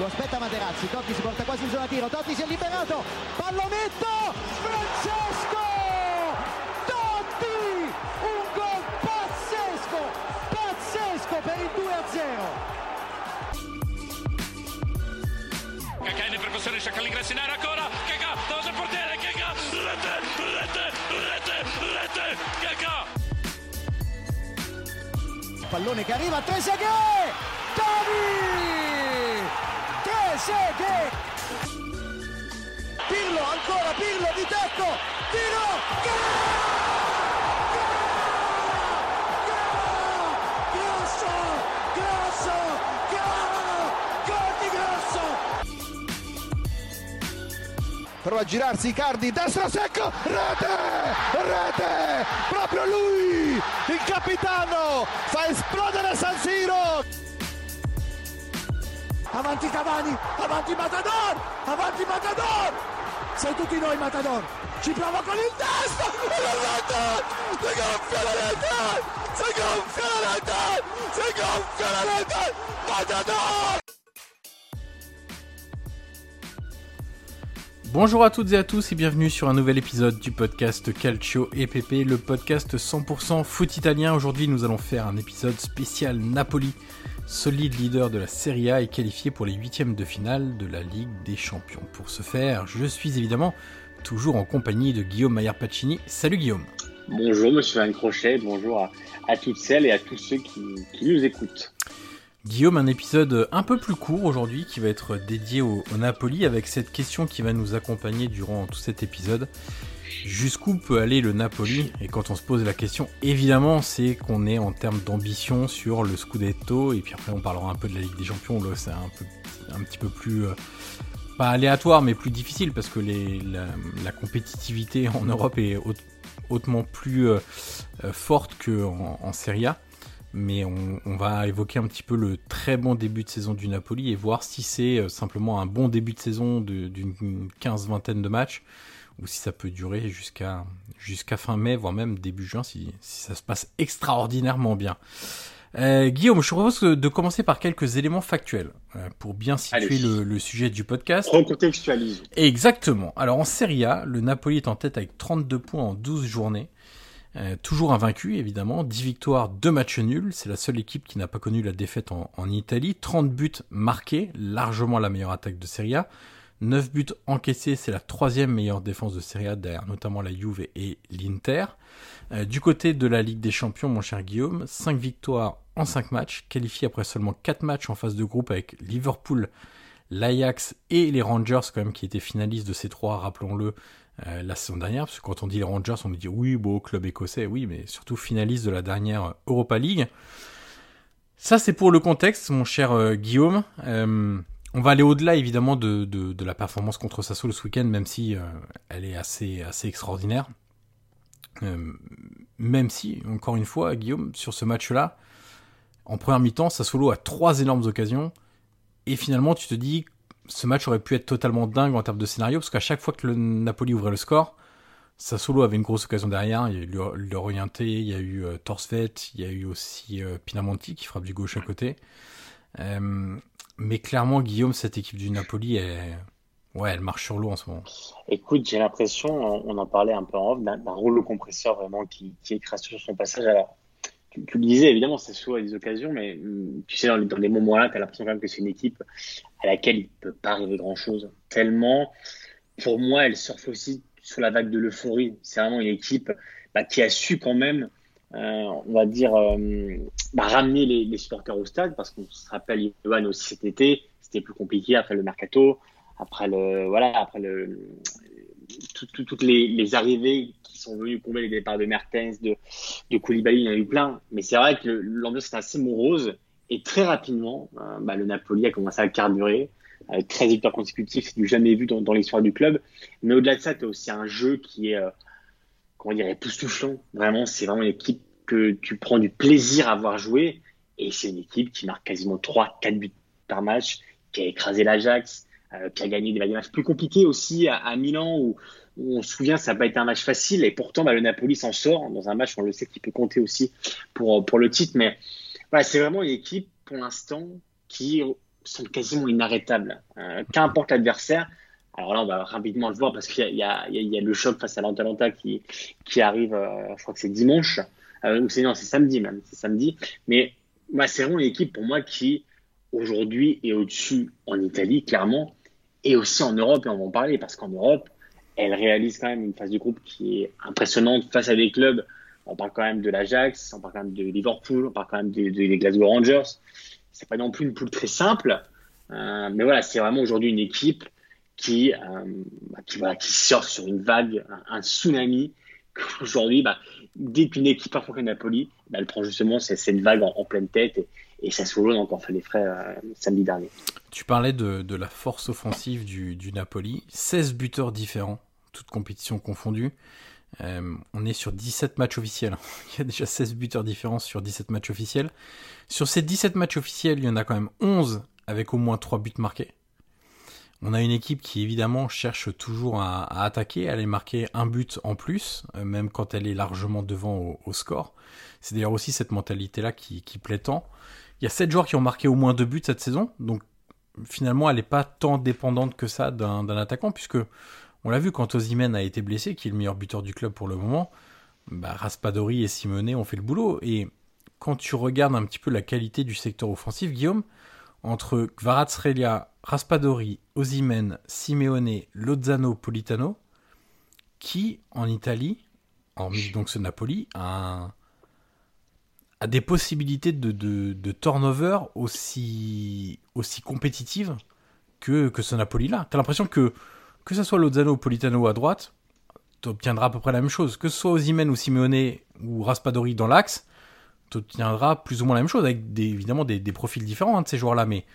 Lo aspetta Materazzi, Totti si porta quasi in zona tiro, Totti si è liberato, pallonetto, Francesco! Totti! Un gol pazzesco, pazzesco per il 2-0. Kakà in percussione, cerca l'ingresso in area ancora, Kakà, davanti al portiere, Kakà, rete, rete, rete, rete, Kakà! Pallone che arriva, Trezeguet! Totti! Trezeguet! Pirlo, ancora Pirlo di tacco, tiro, gol! Prova a girarsi Icardi, destro secco, rete, rete, proprio lui, il capitano, fa esplodere San Siro. Avanti Cavani, avanti Matador, avanti Matador, sei tutti noi Matador, ci prova con il testo, e si gonfia la rete, si gonfia la rete, si gonfia la rete, Matador. Bonjour à toutes et à tous et bienvenue sur un nouvel épisode du podcast Calcio et le podcast 100% foot italien. Aujourd'hui, nous allons faire un épisode spécial Napoli, solide leader de la Serie A et qualifié pour les huitièmes de finale de la Ligue des Champions. Pour ce faire, je suis évidemment toujours en compagnie de Guillaume Maillard-Pacini. Salut Guillaume. Bonjour Monsieur Van Crochet, bonjour à, toutes celles et à tous ceux qui nous écoutent. Guillaume, un épisode un peu plus court aujourd'hui qui va être dédié au, Napoli avec cette question qui va nous accompagner durant tout cet épisode. Jusqu'où peut aller le Napoli? Et quand on se pose la question, évidemment, c'est qu'on est en termes d'ambition sur le Scudetto et puis après on parlera un peu de la Ligue des Champions. Là, c'est un, peu, petit peu plus euh, pas aléatoire, mais plus difficile parce que la, compétitivité en Europe est haut, hautement plus euh, forte qu'en en Serie A mais on, on, va évoquer un petit peu le très bon début de saison du Napoli et voir si c'est simplement un bon début de saison d'une quinze vingtaine de matchs ou si ça peut durer jusqu'à jusqu'à fin mai, voire même début juin si, si ça se passe extraordinairement bien. Euh, Guillaume, je propose de commencer par quelques éléments factuels euh, pour bien situer le, le, sujet du podcast. Recontextualise. Exactement. Alors en Serie A, le Napoli est en tête avec 32 points en 12 journées. Euh, toujours invaincu, évidemment. 10 victoires, 2 matchs nuls. C'est la seule équipe qui n'a pas connu la défaite en, Italie. 30 buts marqués, largement la meilleure attaque de Serie A. 9 buts encaissés, c'est la troisième meilleure défense de Serie A, derrière notamment la Juve et l'Inter. Euh, du côté de la Ligue des Champions, mon cher Guillaume, 5 victoires en 5 matchs, qualifiés après seulement 4 matchs en phase de groupe avec Liverpool, l'Ajax et les Rangers, quand même, qui étaient finalistes de ces trois, rappelons-le, euh, la saison dernière, parce que quand on dit les Rangers, on dit oui, beau club écossais, oui, mais surtout finaliste de la dernière Europa League. Ça, c'est pour le contexte, mon cher euh, Guillaume. Euh, on va aller au-delà, évidemment, de, de, de, la performance contre Sassuolo ce week-end, même si elle est assez, assez extraordinaire. même si, encore une fois, Guillaume, sur ce match-là, en première mi-temps, Sassuolo a trois énormes occasions, et finalement, tu te dis, ce match aurait pu être totalement dingue en termes de scénario, parce qu'à chaque fois que le Napoli ouvrait le score, Sassuolo avait une grosse occasion derrière. Il y a eu le Orienté, il y a eu euh, Torsvet, il y a eu aussi euh, Pinamonti qui frappe du gauche à côté. Euh, mais clairement, Guillaume, cette équipe du Napoli, est... ouais, elle marche sur l'eau en ce moment. Écoute, j'ai l'impression, on en parlait un peu en off, d'un rouleau compresseur vraiment qui, qui écrase sur son passage. Alors, tu, le disais, évidemment, Sassuolo a des occasions, mais tu sais, dans les, moments-là, tu as l'impression quand même que c'est une équipe à laquelle il peut pas arriver grand chose. Tellement, pour moi, elle surfe aussi sur la vague de l'euphorie. C'est vraiment une équipe bah, qui a su quand même, euh, on va dire, euh, bah, ramener les, supporters au stade, parce qu'on se rappelle, Johan aussi cet été, c'était plus compliqué après le mercato, après le, voilà, après le, toutes les, arrivées sont venues combler les départs de Mertens, de, de Koulibaly, il y en a eu plein. Mais c'est vrai que l'ambiance était assez morose. Et très rapidement, euh, bah, le Napoli a commencé à carburer avec 13 victoires consécutives, c'est du jamais vu dans, l'histoire du club. Mais au-delà de ça, tu as aussi un jeu qui est, euh, comment dire, époustouflant. Vraiment, c'est vraiment une équipe que tu prends du plaisir à voir jouer. Et c'est une équipe qui marque quasiment 3-4 buts par match, qui a écrasé l'Ajax, qui a gagné des matchs plus compliqués aussi à, Milan, où, on se souvient, ça n'a pas été un match facile. Et pourtant, bah, le Napoli s'en sort dans un match, on le sait, qui peut compter aussi pour, pour le titre. Mais voilà, c'est vraiment une équipe, pour l'instant, qui sont quasiment inarrêtables. Euh, Qu'importe l'adversaire. Alors là, on va rapidement le voir parce qu'il y, y, y, a le choc face à l'Atalanta qui, arrive, euh, je crois que c'est dimanche, euh, c'est c'est samedi même, c'est samedi. Mais bah, c'est vraiment une équipe pour moi qui aujourd'hui est au-dessus en Italie, clairement, et aussi en Europe, et on va en parler parce qu'en Europe, elle réalise quand même une phase du groupe qui est impressionnante face à des clubs. On parle quand même de l'Ajax, on parle quand même de Liverpool, on parle quand même des de, Glasgow Rangers c'est pas non plus une poule très simple, euh, mais voilà, c'est vraiment aujourd'hui une équipe qui, euh, bah, qui, voilà, sur une vague, un, tsunami. Aujourd'hui, bah, dès qu'une équipe affronte Napoli, bah, elle prend justement cette, vague en, pleine tête et ça se encore fait les frais euh, samedi dernier. Tu parlais de, la force offensive du, Napoli, 16 buteurs différents, toutes compétitions confondues. Euh, on est sur 17 matchs officiels. Il y a déjà 16 buteurs différents sur 17 matchs officiels. Sur ces 17 matchs officiels, il y en a quand même 11 avec au moins 3 buts marqués. On a une équipe qui évidemment cherche toujours à, attaquer, à aller marquer un but en plus, euh, même quand elle est largement devant au, score. C'est d'ailleurs aussi cette mentalité-là qui, plaît tant. Il y a 7 joueurs qui ont marqué au moins 2 buts cette saison, donc finalement elle n'est pas tant dépendante que ça d'un attaquant, puisque on l'a vu quand Ozymen a été blessé, qui est le meilleur buteur du club pour le moment. Bah, Raspadori et Simone ont fait le boulot. Et quand tu regardes un petit peu la qualité du secteur offensif, Guillaume, entre Kvaratskhelia, Raspadori, Ozymen, Simeone, Lozano, Politano, qui en Italie, hormis donc ce Napoli, a, a des possibilités de, turnover aussi, aussi compétitives que, que ce Napoli-là. T'as l'impression que que ce soit Lozano ou Politano à droite, tu obtiendras à peu près la même chose. Que ce soit Ozymen ou Simeone ou Raspadori dans l'axe, tu obtiendras plus ou moins la même chose, avec évidemment des, profils différents hein, de ces joueurs-là, mais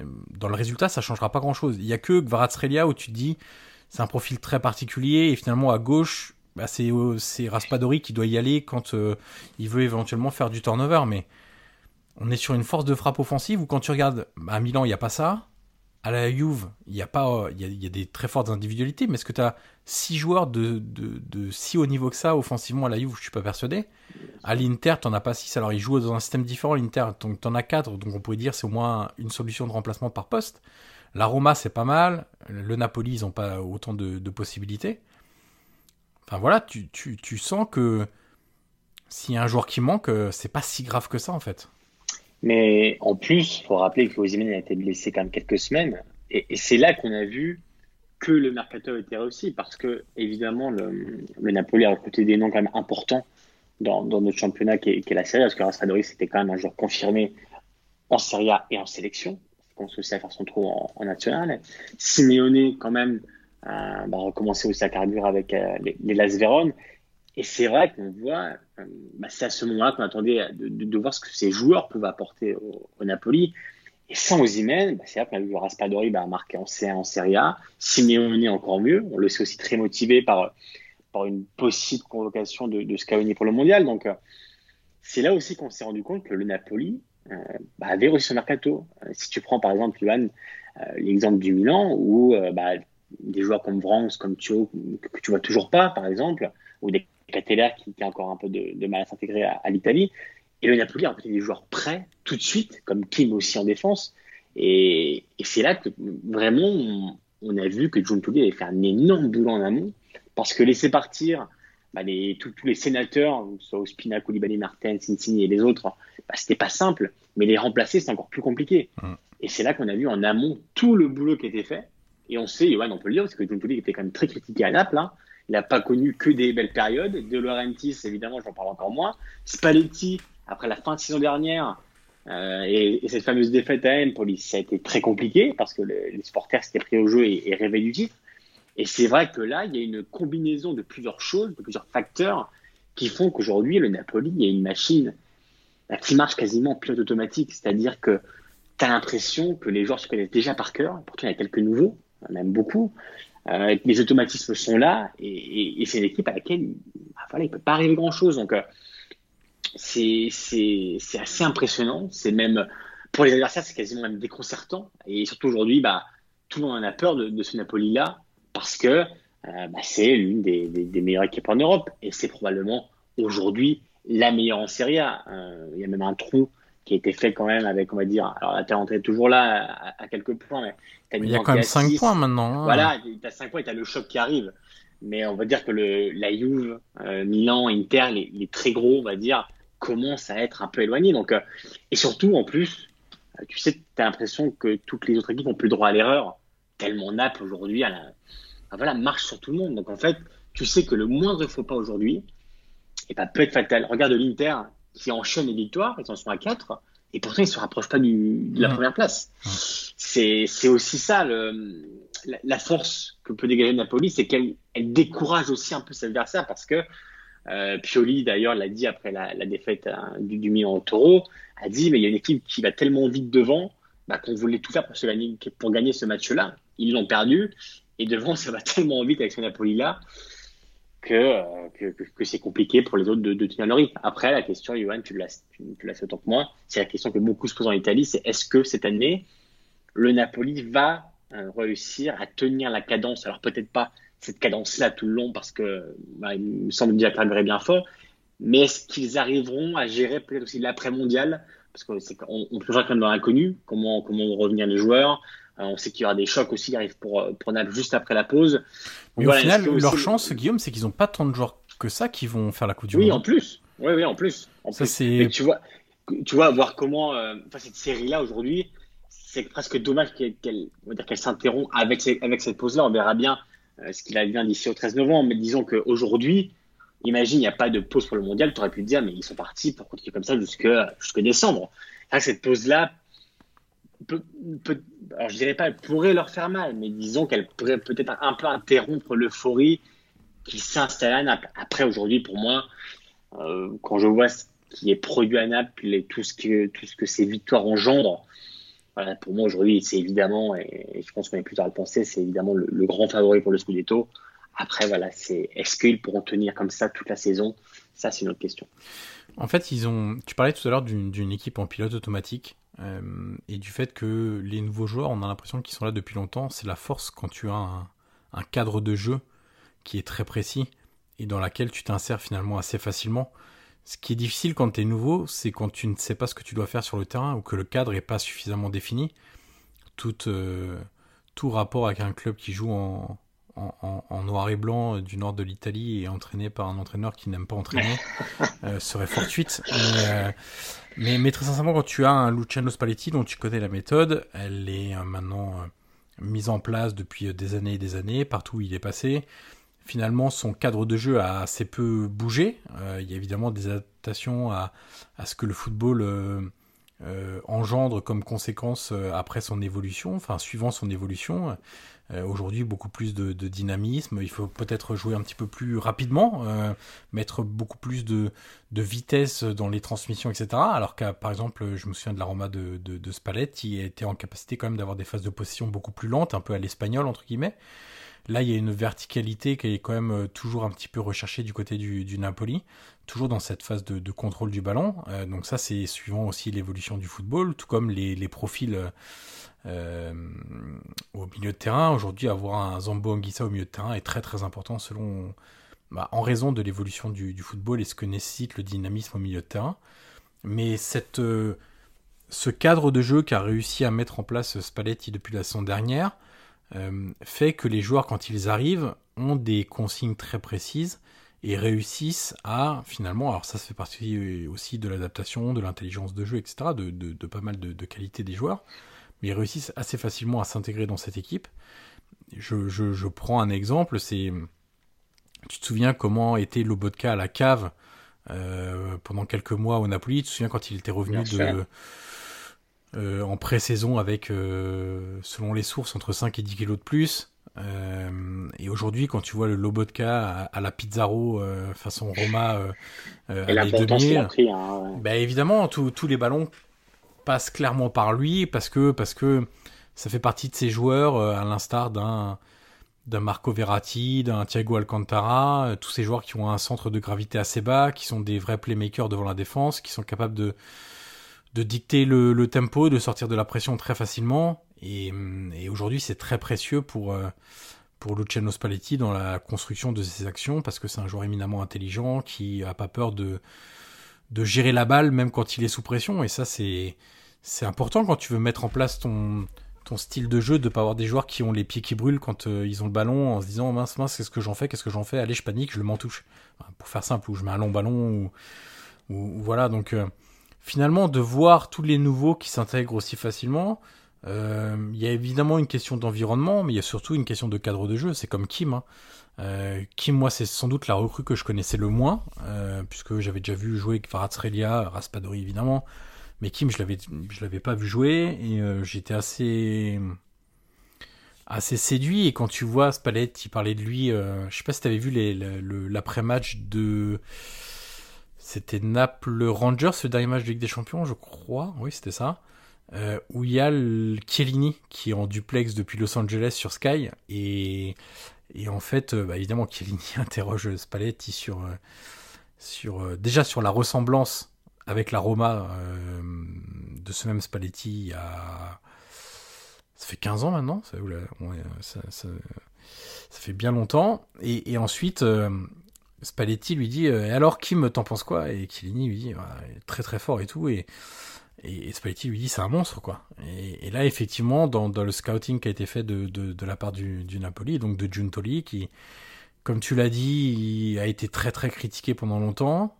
euh, dans le résultat, ça changera pas grand-chose. Il y a que Gvaratskhelia où tu te dis, c'est un profil très particulier, et finalement à gauche, bah, euh, c'est Raspadori qui doit y aller quand euh, il veut éventuellement faire du turnover, mais on est sur une force de frappe offensive où quand tu regardes à Milan, il n'y a pas ça à la Juve, il y a pas, il y a, des très fortes individualités, mais est-ce que tu as six joueurs de, si haut niveau que ça offensivement à la Juve? Je suis pas persuadé. À l'Inter, tu n'en as pas six. Alors ils jouent dans un système différent. L'Inter, donc en as quatre, donc on pourrait dire c'est au moins une solution de remplacement par poste. La Roma, c'est pas mal. Le Napoli, ils n'ont pas autant de, possibilités. Enfin voilà, tu, sens que s'il y a un joueur qui manque, euh, c'est pas si grave que ça en fait. Mais en plus, il faut rappeler que Osimhen a été blessé quand même quelques semaines. Et, c'est là qu'on a vu que le mercato était réussi. Parce que, évidemment, le, le, Napoli a recruté des noms quand même importants dans, notre championnat qui est, la Serie. Parce que Raspadori, c'était quand même un joueur confirmé en Serie A et en sélection. Il commence aussi à faire son trou en, en national. Simeone, quand même, euh, bah, recommencer aussi à carburer avec euh, les, les Las Véron. Et c'est vrai qu'on voit, euh, bah, c'est à ce moment-là qu'on attendait de, voir ce que ces joueurs pouvaient apporter au, Napoli. Et sans Ozymen, bah, c'est vrai qu'on a vu Raspadori bah, marquer en C1 en Serie A, Simeone encore mieux. On le sait aussi très motivé par, par une possible convocation de, de Scaloni pour le mondial. Donc, c'est là aussi qu'on s'est rendu compte que le Napoli euh, bah, avait réussi son mercato. Si tu prends par exemple, Johan, l'exemple du Milan, où bah, des joueurs comme Vranks, comme Thio, que, tu vois toujours pas, par exemple, ou des Cateller qui, qui, a encore un peu de, de mal à s'intégrer à, à l'Italie. Et le Napoli a des joueurs prêts tout de suite, comme Kim aussi en défense. Et, et c'est là que vraiment on, on, a vu que John Touré avait fait un énorme boulot en amont, parce que laisser partir bah, les, tous, les sénateurs, soit Ospina, Koulibaly, Martens, Insigne et les autres, bah, c'était pas simple, mais les remplacer c'est encore plus compliqué. Mmh. Et c'est là qu'on a vu en amont tout le boulot qui était fait. Et on sait, ouais, on peut le dire, parce que Touré était quand même très critiqué à Naples. Hein, il n'a pas connu que des belles périodes. De Laurentiis, évidemment, j'en parle encore moins. Spalletti, après la fin de saison dernière, euh, et, cette fameuse défaite à Empoli, ça a été très compliqué parce que les supporters s'étaient pris au jeu et, et rêvaient du titre. Et c'est vrai que là, il y a une combinaison de plusieurs choses, de plusieurs facteurs qui font qu'aujourd'hui, le Napoli, a une machine bah, qui marche quasiment en pilote automatique. C'est-à-dire que tu as l'impression que les joueurs se connaissent déjà par cœur. Pourtant, il y a quelques nouveaux, même beaucoup. Euh, les automatismes sont là et, c'est une équipe à laquelle bah, il ne peut pas arriver grand-chose. Donc, euh, c'est assez impressionnant. C'est même, pour les adversaires, c'est quasiment même déconcertant. Et surtout aujourd'hui, bah, tout le monde en a peur de, ce Napoli-là parce que euh, bah, c'est l'une des, des, meilleures équipes en Europe et c'est probablement aujourd'hui la meilleure en Serie A. Euh, il y a même un trou qui a été fait quand même avec, on va dire, alors la est toujours là à, quelques points, mais il y a quand même 5 points maintenant. Hein. Voilà, tu as 5 points et tu as le choc qui arrive. Mais on va dire que le, la Juve, euh, Milan, Inter, les, très gros, on va dire, commencent à être un peu éloignés. Donc, euh, et surtout, en plus, tu sais, tu as l'impression que toutes les autres équipes ont plus droit à l'erreur, tellement Naples aujourd'hui voilà, marche sur tout le monde. Donc en fait, tu sais que le moindre faux pas aujourd'hui, et pas peut être fatal. Regarde l'Inter qui enchaîne les victoires, ils en sont à 4, et pourtant ils ne se rapprochent pas du, de la première place. C'est aussi ça le, la, force que peut dégager Napoli, c'est qu'elle elle décourage aussi un peu ses adversaires parce que euh, Pioli d'ailleurs l'a dit après la, la défaite hein, du, du, Milan au Taureau, a dit mais il y a une équipe qui va tellement vite devant bah, qu'on voulait tout faire pour, se gagner, pour gagner ce match-là. Ils l'ont perdu et devant ça va tellement vite avec ce Napoli-là euh, que, que, c'est compliqué pour les autres de, tenir le rythme. Après, la question, Johan, tu l'as, tu, fait autant que moi, c'est la question que beaucoup se posent en Italie, c'est est-ce que cette année, le Napoli va euh, réussir à tenir la cadence? Alors peut-être pas cette cadence-là tout le long parce que bah, il me semble déjà qu'elle bien fort, mais est-ce qu'ils arriveront à gérer peut-être aussi l'après-mondial Parce qu'on on peut jouer quand même dans l'inconnu, comment, comment vont revenir les joueurs, euh, on sait qu'il y aura des chocs aussi qui arrivent pour, euh, pour Naples juste après la pause. Mais au final, leur chance, Guillaume, c'est qu'ils n'ont pas tant de joueurs que ça qui vont faire la Coupe du oui, Monde. En plus. Oui, oui, en plus. En ça, plus. tu vois, tu vois, voir comment euh, cette série-là aujourd'hui, c'est presque dommage qu'elle qu'elle s'interrompt avec, avec cette pause-là. On verra bien ce qu'il advient d'ici au 13 novembre. Mais disons qu'aujourd'hui, imagine, il n'y a pas de pause pour le mondial. Tu aurais pu te dire, mais ils sont partis pour continuer comme ça jusque, jusque décembre. cette pause-là peut, alors je dirais pas elle pourrait leur faire mal, mais disons qu'elle pourrait peut-être un peu interrompre l'euphorie qui s'installe à Naples. Après, aujourd'hui, pour moi, euh, quand je vois ce qui est produit à Naples et tout ce que, tout ce que ces victoires engendrent, pour moi, aujourd'hui, c'est évidemment, et, je pense qu'on est plus tard à le penser, c'est évidemment le, le, grand favori pour le Scudetto. Après, voilà, c'est est-ce qu'ils pourront tenir comme ça toute la saison? Ça, c'est une autre question. En fait, ils ont. Tu parlais tout à l'heure d'une équipe en pilote automatique. Euh, et du fait que les nouveaux joueurs, on a l'impression qu'ils sont là depuis longtemps. C'est la force quand tu as un, cadre de jeu qui est très précis et dans laquelle tu t'insères finalement assez facilement. Ce qui est difficile quand tu es nouveau, c'est quand tu ne sais pas ce que tu dois faire sur le terrain ou que le cadre n'est pas suffisamment défini. Euh, tout rapport avec un club qui joue en, en, noir et blanc du nord de l'Italie et entraîné par un entraîneur qui n'aime pas entraîner euh, serait fortuite. Euh, mais, mais, très sincèrement, quand tu as un Luciano Spalletti dont tu connais la méthode, elle est euh, maintenant mise en place depuis des années et des années, partout où il est passé. Finalement, son cadre de jeu a assez peu bougé. il y a évidemment des adaptations à, à ce que le football engendre comme conséquence après son évolution, enfin suivant son évolution. Euh, aujourd'hui, beaucoup plus de, dynamisme. Il faut peut-être jouer un petit peu plus rapidement, euh, mettre beaucoup plus de, vitesse dans les transmissions, etc. Alors que, par exemple, je me souviens de l'aroma de, de, Spalletti, qui était en capacité quand même d'avoir des phases de possession beaucoup plus lentes, un peu à l'espagnol, entre guillemets. Là, il y a une verticalité qui est quand même euh, toujours un petit peu recherchée du côté du, Napoli, toujours dans cette phase de, contrôle du ballon. donc ça, c'est suivant aussi l'évolution du football, tout comme les, profils euh, au milieu de terrain. Aujourd'hui, avoir un Zambo Anguissa au milieu de terrain est très très important selon, bah, en raison de l'évolution du, football et ce que nécessite le dynamisme au milieu de terrain. Mais cette, euh, ce cadre de jeu qu'a réussi à mettre en place Spalletti depuis la saison dernière euh, fait que les joueurs, quand ils arrivent, ont des consignes très précises et réussissent à finalement, alors ça, ça fait partie aussi de l'adaptation, de l'intelligence de jeu, etc., de, de, pas mal de, de qualités des joueurs, mais ils réussissent assez facilement à s'intégrer dans cette équipe. Je, je, prends un exemple, c'est Tu te souviens comment était Lobotka à la cave pendant quelques mois au Napoli? Tu te souviens quand il était revenu de, en pré-saison avec, selon les sources, entre 5 et 10 kilos de plus? Euh, et aujourd'hui, quand tu vois le Lobotka à, à la Pizzaro euh, façon Roma euh, euh à hein, bah, évidemment, tous les ballons passent clairement par lui parce que parce que ça fait partie de ces joueurs, à l'instar d'un d'un Marco Verratti, d'un Thiago Alcantara, tous ces joueurs qui ont un centre de gravité assez bas, qui sont des vrais playmakers devant la défense, qui sont capables de de dicter le, le tempo, de sortir de la pression très facilement. Et, et aujourd'hui, c'est très précieux pour, euh, pour Luciano Spalletti dans la construction de ses actions, parce que c'est un joueur éminemment intelligent qui a pas peur de, de gérer la balle, même quand il est sous pression. Et ça, c'est, important quand tu veux mettre en place ton, ton style de jeu, de pas avoir des joueurs qui ont les pieds qui brûlent quand euh, ils ont le ballon en se disant mince mince qu'est-ce que j'en fais qu'est-ce que j'en fais? Allez je panique je le m'en touche. Pour faire simple ou je mets un long ballon ou, ou, voilà. Donc euh, finalement de voir tous les nouveaux qui s'intègrent aussi facilement euh, il y a évidemment une question d'environnement, mais il y a surtout une question de cadre de jeu. C'est comme Kim. Hein. Euh, Kim, moi, c'est sans doute la recrue que je connaissais le moins, euh, puisque j'avais déjà vu jouer Kvaratskhelia, Raspadori évidemment, mais Kim, je l'avais, l'avais pas vu jouer et j'étais assez, assez séduit. Et quand tu vois Spalletti parler de lui, je sais pas si tu avais vu l'après-match de, c'était Naples Rangers, ce dernier match de Ligue des Champions, je crois. Oui, c'était ça euh, où il y a le Chiellini qui est en duplex depuis Los Angeles sur Sky et, et en fait euh, bah, évidemment Chiellini interroge Spalletti sur euh, sur euh, déjà sur la ressemblance avec la Roma de ce même Spalletti a ça fait 15 ans maintenant ça, fait bien longtemps. Et, et ensuite Spalletti lui dit alors Kim t'en penses quoi? Et Chiellini lui dit très très fort et tout et et, Spalletti lui dit c'est un monstre quoi. Et, là effectivement dans, le scouting qui a été fait de, de, la part du, du, Napoli, donc de Giuntoli, qui comme tu l'as dit, a été très très critiqué pendant longtemps.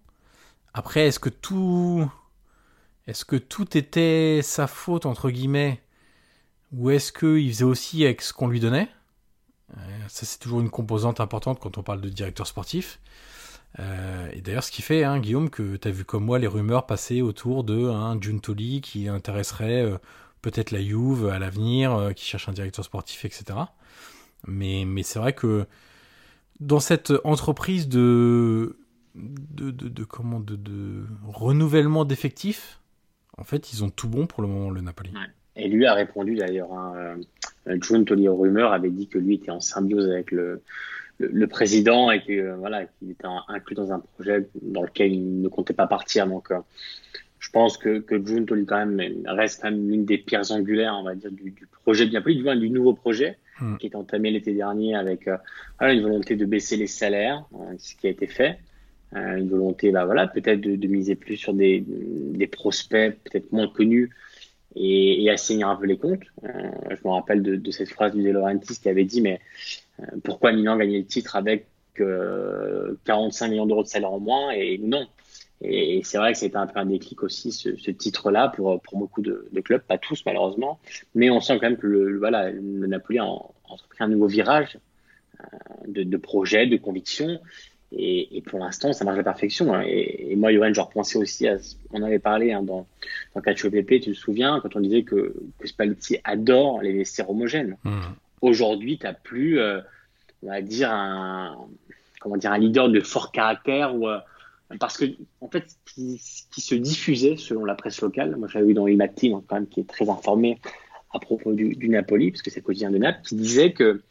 Après est-ce que tout est-ce que tout était sa faute entre guillemets ou est-ce qu'il faisait aussi avec ce qu'on lui donnait? Euh, Ça c'est toujours une composante importante quand on parle de directeur sportif. Euh, et d'ailleurs, ce qui fait, hein, Guillaume, que tu as vu comme moi les rumeurs passer autour de un hein, qui intéresserait euh, peut-être la Juve à l'avenir, euh, qui cherche un directeur sportif, etc. Mais, mais c'est vrai que dans cette entreprise de, de, de, de comment, de, de renouvellement d'effectifs, en fait, ils ont tout bon pour le moment, le Napoli. Et lui a répondu d'ailleurs. Hein, Giuntoli aux rumeurs avait dit que lui était en symbiose avec le le, président et que euh, voilà qu'il était inclus dans un projet dans lequel il ne comptait pas partir. Donc, euh, je pense que que June quand même reste quand même l'une des pierres angulaires, on va dire, du, du projet bien plus, du, du nouveau projet hmm. qui est entamé l'été dernier avec euh, voilà, une volonté de baisser les salaires, ce qui a été fait. une volonté, bah, voilà, peut-être de, de, miser plus sur des, des prospects peut-être moins connus et, et assainir un peu les comptes. je me rappelle de, de cette phrase du De Laurentiis qui avait dit, mais pourquoi Milan gagnait le titre avec 45 euh, millions d'euros de salaire en moins et non. Et, c'est vrai que c'était un peu un déclic aussi, ce, titre-là, pour, beaucoup de, clubs, pas tous malheureusement. Mais on sent quand même que le, voilà, le Napoli a entrepris un nouveau virage euh, de, projet, de conviction. Et, pour l'instant, ça marche à la perfection. Hein. Et, moi, Johan, je repensais aussi à. On avait parlé hein, dans, dans PP, tu te souviens, quand on disait que, que Spalletti adore les vestiaires homogènes. Mmh. Aujourd'hui, tu n'as plus, euh, on va dire, un, comment dire, un leader de fort caractère ou, euh, parce que, en fait, qui, qui, se diffusait selon la presse locale. Moi, j'avais vu dans Imati, quand même, qui est très informé à propos du, du Napoli, parce que c'est quotidien de Naples, qui disait que,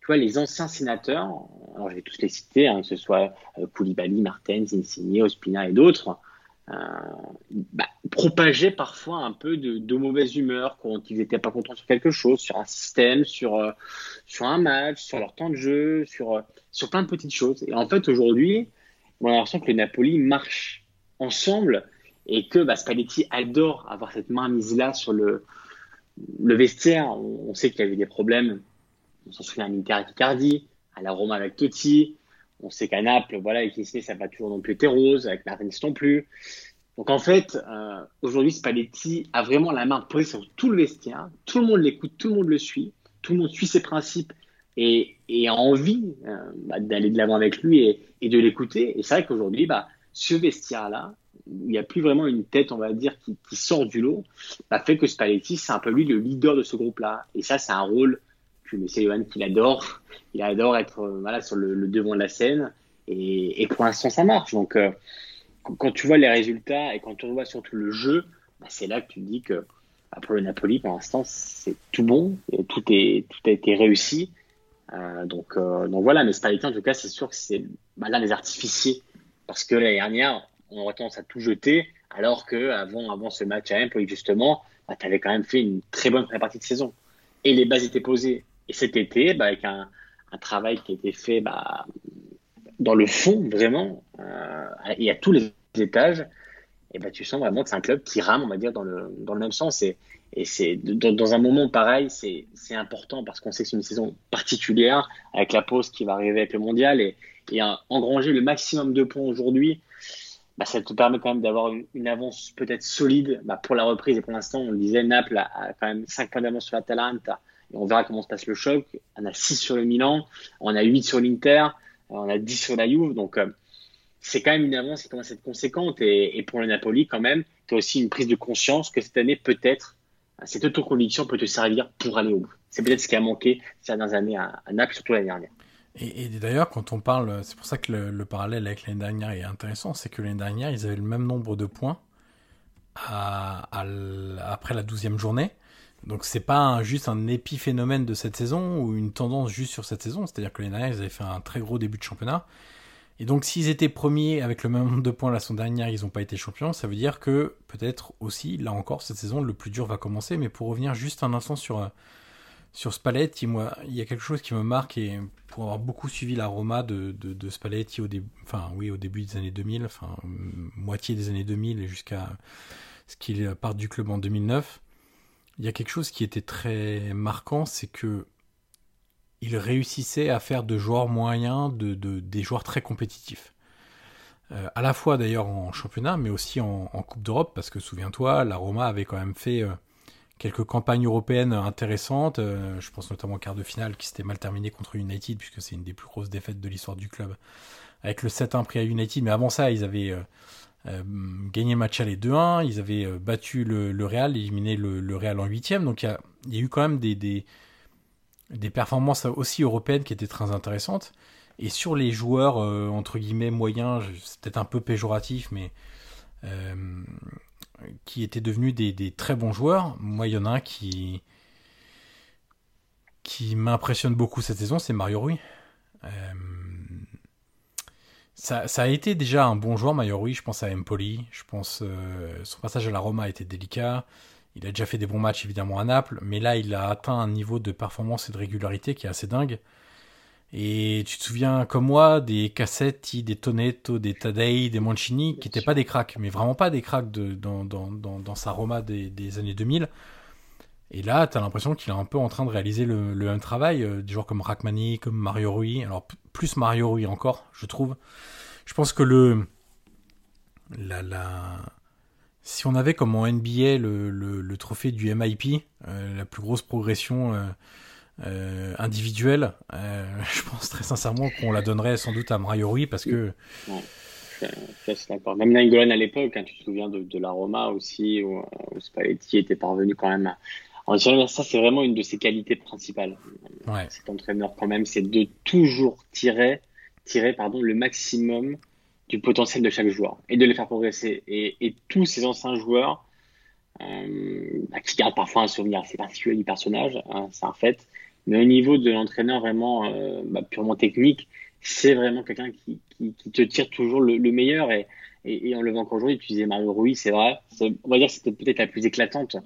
tu vois, les anciens sénateurs, alors je vais tous les citer, hein, que ce soit euh, Koulibaly, Martens, Insigne, Ospina et d'autres, bah, propageaient parfois un peu de, de mauvaise humeur quand ils n'étaient pas contents sur quelque chose, sur un système, sur, euh, sur un match, sur leur temps de jeu, sur, euh, sur plein de petites choses. Et en fait, aujourd'hui, on a l'impression que le Napoli marche ensemble et que bah, Spalletti adore avoir cette main mise là sur le, le vestiaire. On, sait qu'il y avait des problèmes. On s'en souvient à l'Inter avec Icardi, à la Roma avec Totti, on sait qu'à Naples, voilà, avec Disney, ça va toujours non plus été rose, avec Martinez non plus. Donc en fait, euh, aujourd'hui, Spalletti a vraiment la main posée sur tout le vestiaire. Tout le monde l'écoute, tout le monde le suit, tout le monde suit ses principes et, a envie euh, bah, d'aller de l'avant avec lui et, de l'écouter. Et c'est vrai qu'aujourd'hui, bah, ce vestiaire-là, il n'y a plus vraiment une tête, on va dire, qui, qui sort du lot, bah, fait que Spalletti, c'est un peu lui le leader de ce groupe-là. Et ça, c'est un rôle que M. Johan qu'il adore. Il adore être euh, voilà, sur le, devant de la scène. Et, pour l'instant, ça marche. Donc, euh, quand tu vois les résultats et quand tu vois surtout le jeu, bah, c'est là que tu dis que bah, pour le Napoli, pour l'instant, c'est tout bon. Et tout, est, tout a été réussi. Euh, donc, euh, donc voilà, mais Spalletti, en tout cas, c'est sûr que c'est bah, l'un des artificiers. Parce que l'année dernière, on aurait tendance à tout jeter, alors que avant ce match à Empoli, justement, bah, tu avais quand même fait une très bonne première partie de saison. Et les bases étaient posées. Et cet été, bah, avec un, travail qui a été fait bah, dans le fond, vraiment, euh, et à tous les étages, et bah, tu sens vraiment que c'est un club qui rame, on va dire, dans le, dans le même sens. Et, c'est dans, un moment pareil, c'est important parce qu'on sait que c'est une saison particulière avec la pause qui va arriver avec le mondial et, engranger le maximum de points aujourd'hui, bah, ça te permet quand même d'avoir une, avance peut-être solide pour la reprise. Et pour l'instant, on le disait, Naples a, quand même 5 points d'avance sur l'Atalanta. On verra comment se passe le choc. On a 6 sur le Milan, on a 8 sur l'Inter, on a 10 sur la Juve. Donc, euh, c'est quand même une avance qui commence à être conséquente. Et, pour le Napoli, quand même, tu as aussi une prise de conscience que cette année, peut-être, cette autoconviction peut te servir pour aller au bout. C'est peut-être ce qui a manqué ces dernières années à, Naples, surtout l'année dernière. Et, d'ailleurs, quand on parle, c'est pour ça que le, le parallèle avec l'année dernière est intéressant, c'est que l'année dernière, ils avaient le même nombre de points après la douzième journée. Donc c'est pas juste un épiphénomène de cette saison ou une tendance juste sur cette saison. C'est-à-dire que dernière, ils avaient fait un très gros début de championnat. Et donc s'ils étaient premiers avec le même nombre de points la saison dernière, ils n'ont pas été champions, ça veut dire que peut-être aussi, là encore, cette saison, le plus dur va commencer. Mais pour revenir juste un instant sur sur Spalletti, moi, il y a quelque chose qui me marque et pour avoir beaucoup suivi la Roma de, de, Spalletti au début, enfin oui, au début des années 2000, enfin moitié des années 2000 et jusqu'à ce qu'il parte du club en 2009, il y a quelque chose qui était très marquant, c'est que il réussissait à faire de joueurs moyens de, de des joueurs très compétitifs. Euh, à la fois d'ailleurs en championnat, mais aussi en, Coupe d'Europe, parce que souviens-toi, la Roma avait quand même fait euh, quelques campagnes européennes intéressantes. Euh, je pense notamment au quart de finale qui s'était mal terminé contre United, puisque c'est une des plus grosses défaites de l'histoire du club, avec le 7-1 pris à United. Mais avant ça, ils avaient euh, euh, gagné le match aller 2-1, ils avaient battu le, Real, éliminé le, Real en huitième. Donc il y a, eu quand même des, performances aussi européennes qui étaient très intéressantes. Et sur les joueurs, entre guillemets, moyens, c'est peut-être un peu péjoratif, mais qui étaient devenus des, très bons joueurs. Moi, il y en a un qui, qui m'impressionne beaucoup cette saison, c'est Mario Rui. Euh, ça, ça, a été déjà un bon joueur, Mario Rui. Je pense à Empoli. Je pense euh, son passage à la Roma a été délicat. Il a déjà fait des bons matchs évidemment à Naples, mais là il a atteint un niveau de performance et de régularité qui est assez dingue. Et tu te souviens, comme moi, des Cassetti, des Tonetto, des Tadei, des Mancini, qui n'étaient pas des cracks, mais vraiment pas des cracks de, dans, dans, dans, dans, sa Roma des, des, années 2000. Et là, tu as l'impression qu'il est un peu en train de réaliser le, même travail, euh, des joueurs comme Rachmani, comme Mario Rui. Alors, plus Mario Rui encore, je trouve. Je pense que le. La. Si on avait comme en NBA le, le, trophée du MIP, euh, la plus grosse progression. Euh, euh, individuelle, je pense très sincèrement qu'on la donnerait sans doute à Mario Rui parce que. Ouais. Même Nangolan à l'époque, hein, tu te souviens de, de, la Roma aussi, où, où Spalletti était parvenu quand même. En ça, c'est vraiment une de ses qualités principales. Ouais. Cet entraîneur, quand même, c'est de toujours tirer, tirer pardon, le maximum du potentiel de chaque joueur et de les faire progresser. Et, et tous ces anciens joueurs, euh, bah, qui gardent parfois un souvenir assez particulier du personnage, hein, c'est un fait. Mais au niveau de l'entraîneur vraiment euh, bah, purement technique, c'est vraiment quelqu'un qui, qui, qui, te tire toujours le, le meilleur. Et, et, et, on le voit encore aujourd'hui, tu disais Mario Rui, c'est vrai. On va dire que c'était peut-être la plus éclatante.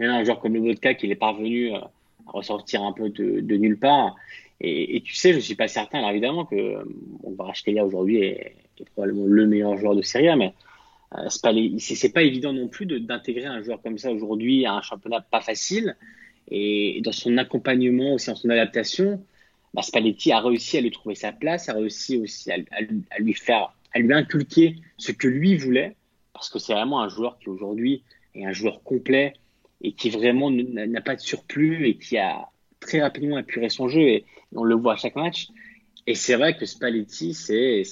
Un joueur comme le Vodka qui est parvenu à ressortir un peu de, nulle part. Et, tu sais, je suis pas certain, évidemment, que on va aujourd'hui est, est, probablement le meilleur joueur de Serie A, mais euh, c'est pas, pas évident non plus d'intégrer un joueur comme ça aujourd'hui à un championnat pas facile. Et dans son accompagnement aussi, dans son adaptation, bah, Spalletti a réussi à lui trouver sa place, a réussi aussi à, lui faire, à lui inculquer ce que lui voulait, parce que c'est vraiment un joueur qui aujourd'hui est un joueur complet et qui vraiment n'a pas de surplus et qui a très rapidement apurer son jeu et, on le voit à chaque match. Et c'est vrai que Spalletti, c'est,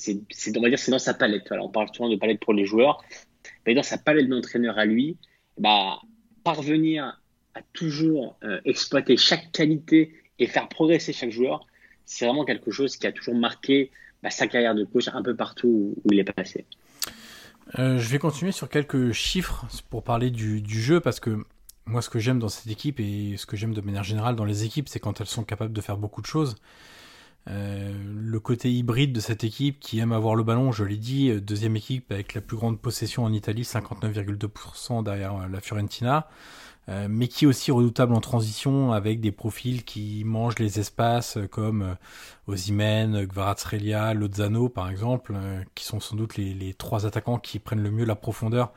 on va dire, c'est dans sa palette. On parle souvent de palette pour les joueurs, mais dans sa palette d'entraîneur à lui, bah, parvenir à toujours euh, exploiter chaque qualité et faire progresser chaque joueur, c'est vraiment quelque chose qui a toujours marqué bah, sa carrière de coach un peu partout où, il est passé. Euh, je vais continuer sur quelques chiffres pour parler du jeu parce que moi, ce que j'aime dans cette équipe et ce que j'aime de manière générale dans les équipes, c'est quand elles sont capables de faire beaucoup de choses. Euh, le côté hybride de cette équipe qui aime avoir le ballon, je l'ai dit, euh, deuxième équipe avec la plus grande possession en Italie, 59,2% derrière euh, la Fiorentina, mais qui est aussi redoutable en transition avec des profils qui mangent les espaces comme Osimhen, Gvaratskhelia, Lozano par exemple, qui sont sans doute les, trois attaquants qui prennent le mieux la profondeur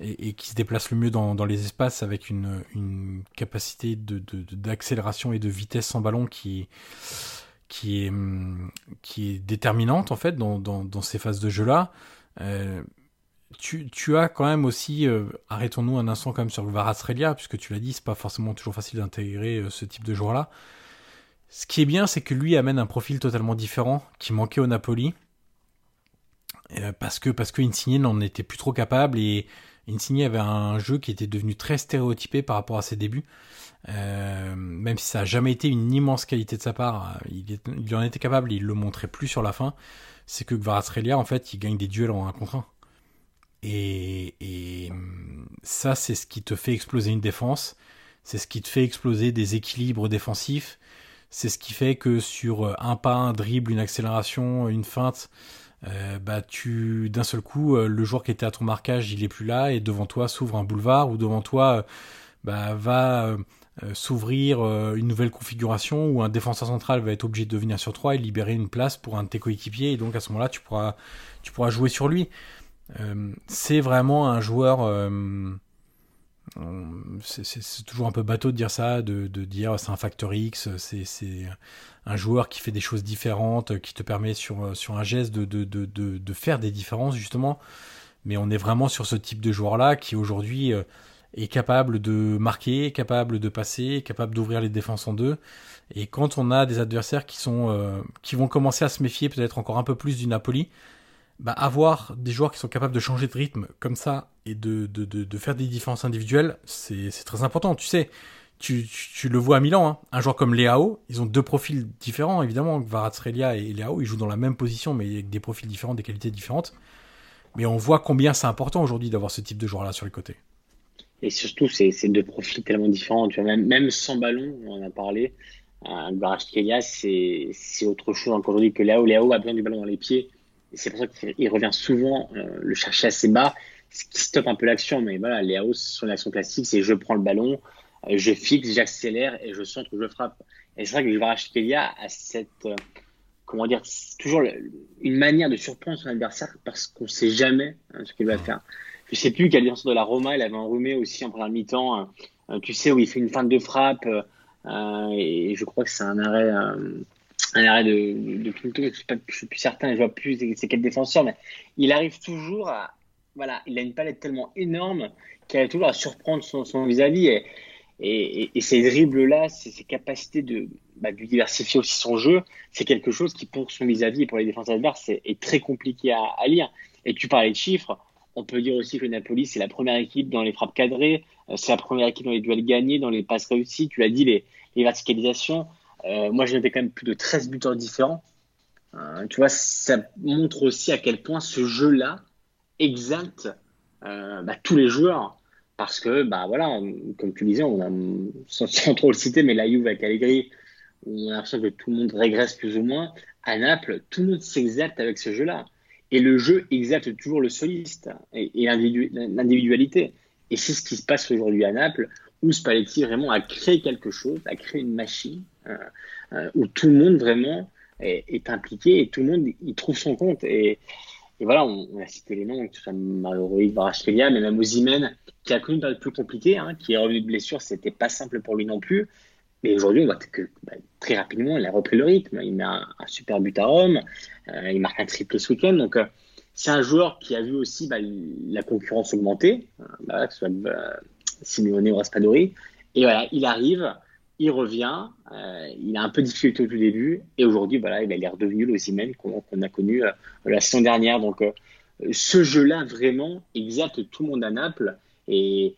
et, qui se déplacent le mieux dans, les espaces avec une, capacité d'accélération de, de, et de vitesse sans ballon qui qui est, hum, qui est déterminante en fait dans, dans, ces phases de jeu là. Euh, tu, tu, as quand même aussi, euh, arrêtons-nous un instant quand même sur le Varasrelia, puisque tu l'as dit, c'est pas forcément toujours facile d'intégrer euh, ce type de joueur-là. Ce qui est bien, c'est que lui amène un profil totalement différent qui manquait au Napoli, parce que parce que Insigne n'en était plus trop capable et Insigne avait un jeu qui était devenu très stéréotypé par rapport à ses débuts. Euh, même si ça n'a jamais été une immense qualité de sa part, euh, il, en était capable, il le montrait plus sur la fin. C'est que Kvaratskhelia, en fait, il gagne des duels en 1 contre 1. Et, ça, c'est ce qui te fait exploser une défense. C'est ce qui te fait exploser des équilibres défensifs. C'est ce qui fait que sur un pas, un dribble, une accélération, une feinte, euh, bah tu d'un seul coup, le joueur qui était à ton marquage, il est plus là et devant toi s'ouvre un boulevard ou devant toi bah, va euh, s'ouvrir euh, une nouvelle configuration où un défenseur central va être obligé de venir sur 3 et libérer une place pour un de tes coéquipiers et donc à ce moment-là tu pourras tu pourras jouer sur lui. Euh, c'est vraiment un joueur c'est toujours un peu bateau de dire ça de, dire c'est un facteur X c'est un joueur qui fait des choses différentes qui te permet sur, un geste de, faire des différences justement mais on est vraiment sur ce type de joueur là qui aujourd'hui est capable de marquer, capable de passer, capable d'ouvrir les défenses en deux. Et quand on a des adversaires qui euh, qui vont commencer à se méfier peut-être encore un peu plus du Napoli, bah avoir des joueurs qui sont capables de changer de rythme comme ça et de, de, de, faire des différences individuelles, c'est très important. Tu sais, tu, tu, le vois à Milan, hein. un joueur comme Leao, ils ont deux profils différents évidemment. Varazrelia et Leao, ils jouent dans la même position mais avec des profils différents, des qualités différentes. Mais on voit combien c'est important aujourd'hui d'avoir ce type de joueur là sur les côtés. Et surtout, c'est deux profils tellement différents. Tu vois, même, même sans ballon, on en a parlé. Un Kelia, c'est autre chose encore aujourd'hui que Léo. Léo a besoin du ballon dans les pieds. Et c'est pour ça qu'il revient souvent euh, le chercher assez bas, ce qui stoppe un peu l'action. Mais voilà, Léo, son action classique, c'est je prends le ballon, euh, je fixe, j'accélère et je centre ou je frappe. Et c'est vrai que Kelia a cette, euh, comment dire, toujours une manière de surprendre son adversaire parce qu'on ne sait jamais hein, ce qu'il va faire je sais plus quel défenseur de la Roma, il avait enrhumé aussi en première mi-temps. Tu sais où il fait une fin de frappe et je crois que c'est un arrêt, un arrêt de, de Pinto. Je suis, suis plus certain, je vois plus c'est quel défenseur, mais il arrive toujours à, voilà, il a une palette tellement énorme qu'il arrive toujours à surprendre son vis-à-vis et, ces dribbles-là, ces, capacités de, bah, de, diversifier aussi son jeu, c'est quelque chose qui, pour son vis-à-vis et pour les défenseurs adverses, est, très compliqué à, à, lire. Et tu parlais de chiffres, on peut dire aussi que Napoli, c'est la première équipe dans les frappes cadrées, euh, c'est la première équipe dans les duels gagnés, dans les passes réussies. Tu l'as dit, les, verticalisations. Euh, moi, j'ai noté quand même plus de 13 buteurs différents. Euh, tu vois, ça montre aussi à quel point ce jeu-là exalte bah, tous les joueurs. Parce que, bah voilà, comme tu disais, on a, sans, trop le citer, mais la Juve avec Allegri, on a l'impression que tout le monde régresse plus ou moins. À Naples, tout le monde s'exalte avec ce jeu-là. Et le jeu exalte toujours le soliste et, l'individualité. Et c'est ce qui se passe aujourd'hui à Naples, où Spalletti vraiment a créé quelque chose, a créé une machine euh, euh, où tout le monde vraiment est, impliqué et tout le monde y trouve son compte. Et, voilà, on, a cité les noms, que ce soit Rui, mais même Ozymen, qui a connu une période plus compliquée, hein, qui est revenu de blessure, c'était pas simple pour lui non plus. Mais aujourd'hui, on voit que bah, très rapidement, il a repris le rythme. Il met un, super but à Rome. Euh, il marque un triple ce week-end. Donc, c'est un joueur qui a vu aussi bah, la concurrence augmenter, euh, bah, Simeone ou Raspadori. Et voilà, il arrive il revient, euh, il a un peu de difficulté au tout début, et aujourd'hui, voilà, il est redevenu le qu'on a connu euh, la saison dernière. Donc, euh, ce jeu-là, vraiment, exalte tout le monde à Naples, et,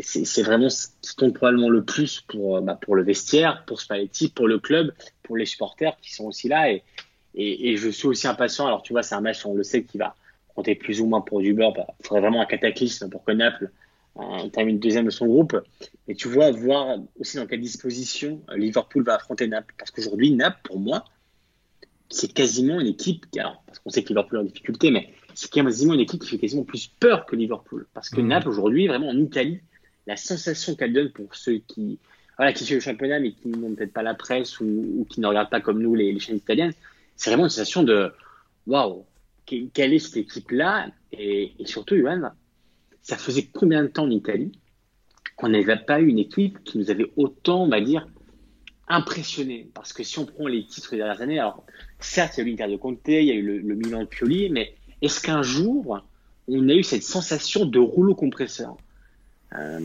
c'est vraiment ce qui compte probablement le plus pour, bah, pour le vestiaire, pour Spalletti, pour le club, pour les supporters qui sont aussi là, et, je suis aussi impatient. Alors, tu vois, c'est un match, on le sait, qui va compter plus ou moins pour du beurre. Il faudrait vraiment un cataclysme pour que Naples termine deuxième de son groupe. Et tu vois, voir aussi dans quelle disposition euh, Liverpool va affronter Naples. Parce qu'aujourd'hui, Naples, pour moi, c'est quasiment une équipe, alors, parce qu'on sait que Liverpool est en difficulté, mais c'est quasiment une équipe qui fait quasiment plus peur que Liverpool. Parce que mmh. Naples, aujourd'hui, vraiment en Italie, la sensation qu'elle donne pour ceux qui, voilà, qui suivent le championnat, mais qui n'ont peut-être pas la presse ou, qui ne regardent pas comme nous les, chaînes italiennes, c'est vraiment une sensation de waouh, quelle est cette équipe-là? Et, et, surtout, Johan, ça faisait combien de temps en Italie qu'on n'avait pas eu une équipe qui nous avait autant, on va dire, impressionné? Parce que si on prend les titres des dernières années, alors certes, il y a eu l'Inter de Conte, il y a eu le, Milan de Pioli, mais est-ce qu'un jour, on a eu cette sensation de rouleau compresseur? Euh,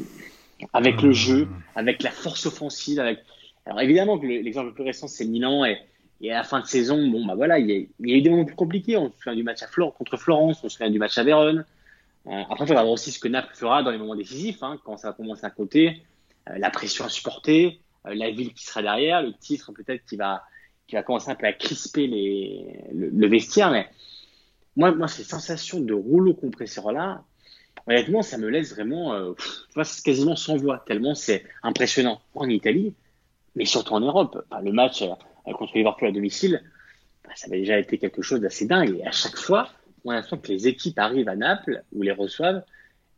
avec le jeu, avec la force offensive, avec... Alors évidemment que l'exemple le plus récent, c'est Milan, et, et, à la fin de saison, bon, bah voilà, il y, a, il y a eu des moments plus compliqués. On se souvient du match à Flore, contre Florence, on se souvient du match à Vérone, après, il faudra voir aussi ce que Naples fera dans les moments décisifs, hein, quand ça va commencer à côté, euh, la pression à supporter, euh, la ville qui sera derrière, le titre peut-être qui va, qui va commencer un peu à crisper les, le, vestiaire. Mais moi, moi, ces sensations de rouleau compresseur-là, honnêtement, ça me laisse vraiment, vois, c'est quasiment sans voix, tellement c'est impressionnant en Italie, mais surtout en Europe. le match contre Liverpool à domicile, bah, ça avait déjà été quelque chose d'assez dingue. Et à chaque fois, on a l'impression que les équipes arrivent à Naples ou les reçoivent.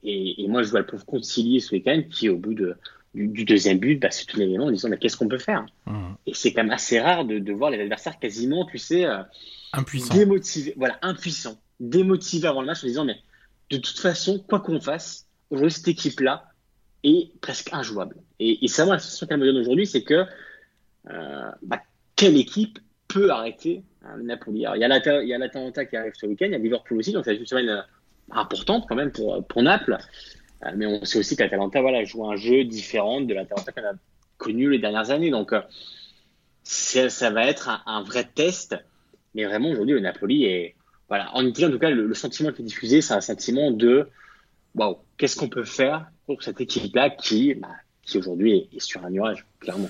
Et, moi, je vois le pauvre concilier ce week-end qui, au bout de, du, deuxième but, bah, c'est tout l'élément en disant mais qu'est-ce qu'on peut faire? Mmh. Et c'est quand même assez rare de, voir les adversaires quasiment, tu sais, euh, démotivés. Voilà, impuissants, démotivés avant le match en disant mais de toute façon, quoi qu'on fasse, aujourd'hui, cette équipe-là est presque injouable. Et, et c'est vraiment la sensation qu'elle me donne aujourd'hui, c'est que euh, bah, quelle équipe peut arrêter Napoli. il y a l'Atalanta qui arrive ce week-end, il y a Liverpool aussi, donc c'est une semaine euh, importante quand même pour, pour Naples. Euh, mais on sait aussi que l'Atalanta voilà, joue un jeu différent de l'Atalanta qu'on a connu les dernières années. Donc euh, ça va être un, vrai test. Mais vraiment, aujourd'hui, le Napoli est. Voilà, en Italie, en tout cas, le, sentiment qui est diffusé, c'est un sentiment de waouh, qu'est-ce qu'on peut faire pour cette équipe-là qui, bah, qui aujourd'hui est sur un nuage, clairement.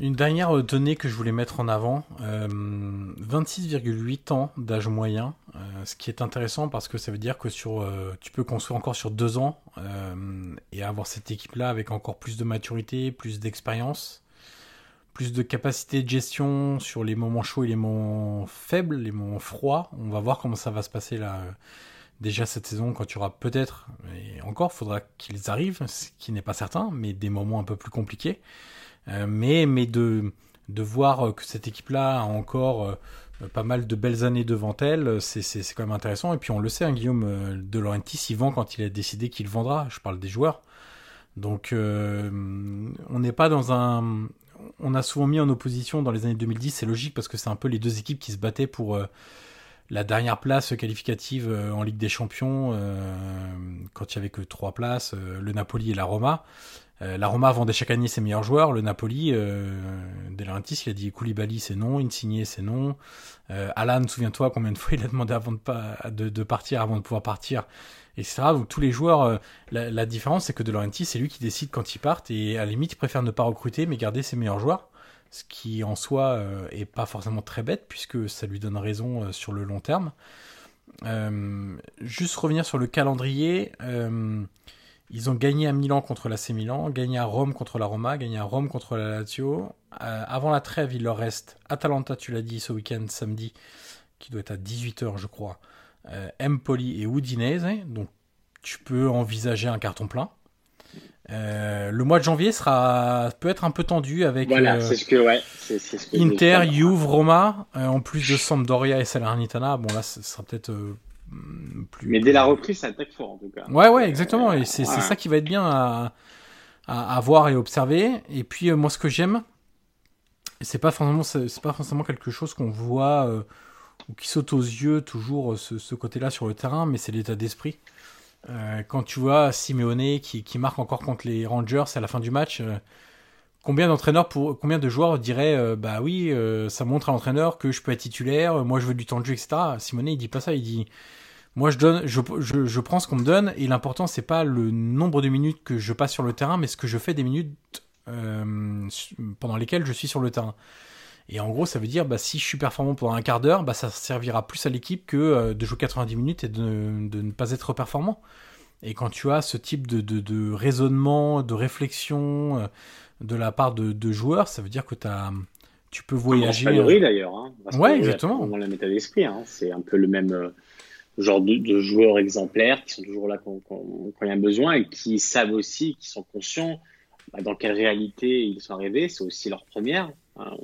Une dernière donnée que je voulais mettre en avant, 26,8 euh, ans d'âge moyen, euh, ce qui est intéressant parce que ça veut dire que euh, tu peux construire encore sur deux ans et avoir cette équipe-là avec encore plus de maturité, plus d'expérience, plus de capacité de gestion sur les moments chauds et les moments faibles, les moments froids. On va voir comment ça va se passer là déjà cette saison quand tu auras peut-être, et encore, faudra qu'ils arrivent, ce qui n'est pas certain, mais des moments un peu plus compliqués. Euh, mais de, voir que cette équipe-là a encore euh, pas mal de belles années devant elle, c'est quand même intéressant. Et puis on le sait, hein, Guillaume euh, De Laurentiis, il vend quand il a décidé qu'il vendra. Je parle des joueurs. Donc on n'est pas dans un... On a souvent mis en opposition dans les années 2010, c'est logique parce que c'est un peu les deux équipes qui se battaient pour la dernière place qualificative en Ligue des Champions, quand il n'y avait que trois places, le Napoli et la Roma. Euh, la Roma vendait chaque année ses meilleurs joueurs. Le Napoli, euh, il a dit Koulibaly c'est non, Insigne c'est non. Euh, Alan, souviens-toi combien de fois il a demandé avant de, partir, avant de pouvoir partir, etc. Donc tous les joueurs, euh, la, différence c'est que De c'est lui qui décide quand ils partent et à la limite il préfère ne pas recruter mais garder ses meilleurs joueurs. Ce qui en soi est pas forcément très bête puisque ça lui donne raison sur le long terme. juste revenir sur le calendrier. Ils ont gagné à Milan contre l'AC Milan, gagné à Rome contre la Roma, gagné à Rome contre la Lazio. Euh, avant la trêve, il leur reste Atalanta, tu l'as dit, ce week-end, samedi, qui doit être à 18h, je crois. Euh, Empoli et Udinese. Donc, tu peux envisager un carton plein. Euh, le mois de janvier sera peut être un peu tendu avec voilà, c'est ce que, ouais, c'est, ce que Inter, Juve, Roma, en plus de Sampdoria et Salernitana. Bon là, ce sera peut-être plus. Mais dès la reprise, ça attaque fort en tout cas. Ouais, ouais, exactement. Et c'est, ça qui va être bien à, à, voir et observer. Et puis moi, ce que j'aime, c'est pas forcément, c'est pas forcément quelque chose qu'on voit ou qui saute aux yeux toujours ce, ce côté-là sur le terrain, mais c'est l'état d'esprit. Euh, quand tu vois Simeone qui, qui, marque encore contre les Rangers à la fin du match, euh, combien d'entraîneurs pour combien de joueurs diraient euh, bah oui ça montre à l'entraîneur que je peux être titulaire, moi je veux du temps de jeu etc. Simone il dit pas ça, il dit moi je donne je, je, je prends ce qu'on me donne et l'important c'est pas le nombre de minutes que je passe sur le terrain mais ce que je fais des minutes pendant lesquelles je suis sur le terrain. Et en gros, ça veut dire, bah, si je suis performant pendant un quart d'heure, bah, ça servira plus à l'équipe que euh, de jouer 90 minutes et de, ne pas être performant. Et quand tu as ce type de, de, raisonnement, de réflexion euh, de la part de, joueurs, ça veut dire que as, tu peux voyager. Euh... d'ailleurs. Hein, ouais, exactement. Dans la méta d'esprit, hein, c'est un peu le même euh, genre de, joueurs exemplaires qui sont toujours là quand, il y a besoin et qui savent aussi, qui sont conscients bah, dans quelle réalité ils sont arrivés. C'est aussi leur première. Hein.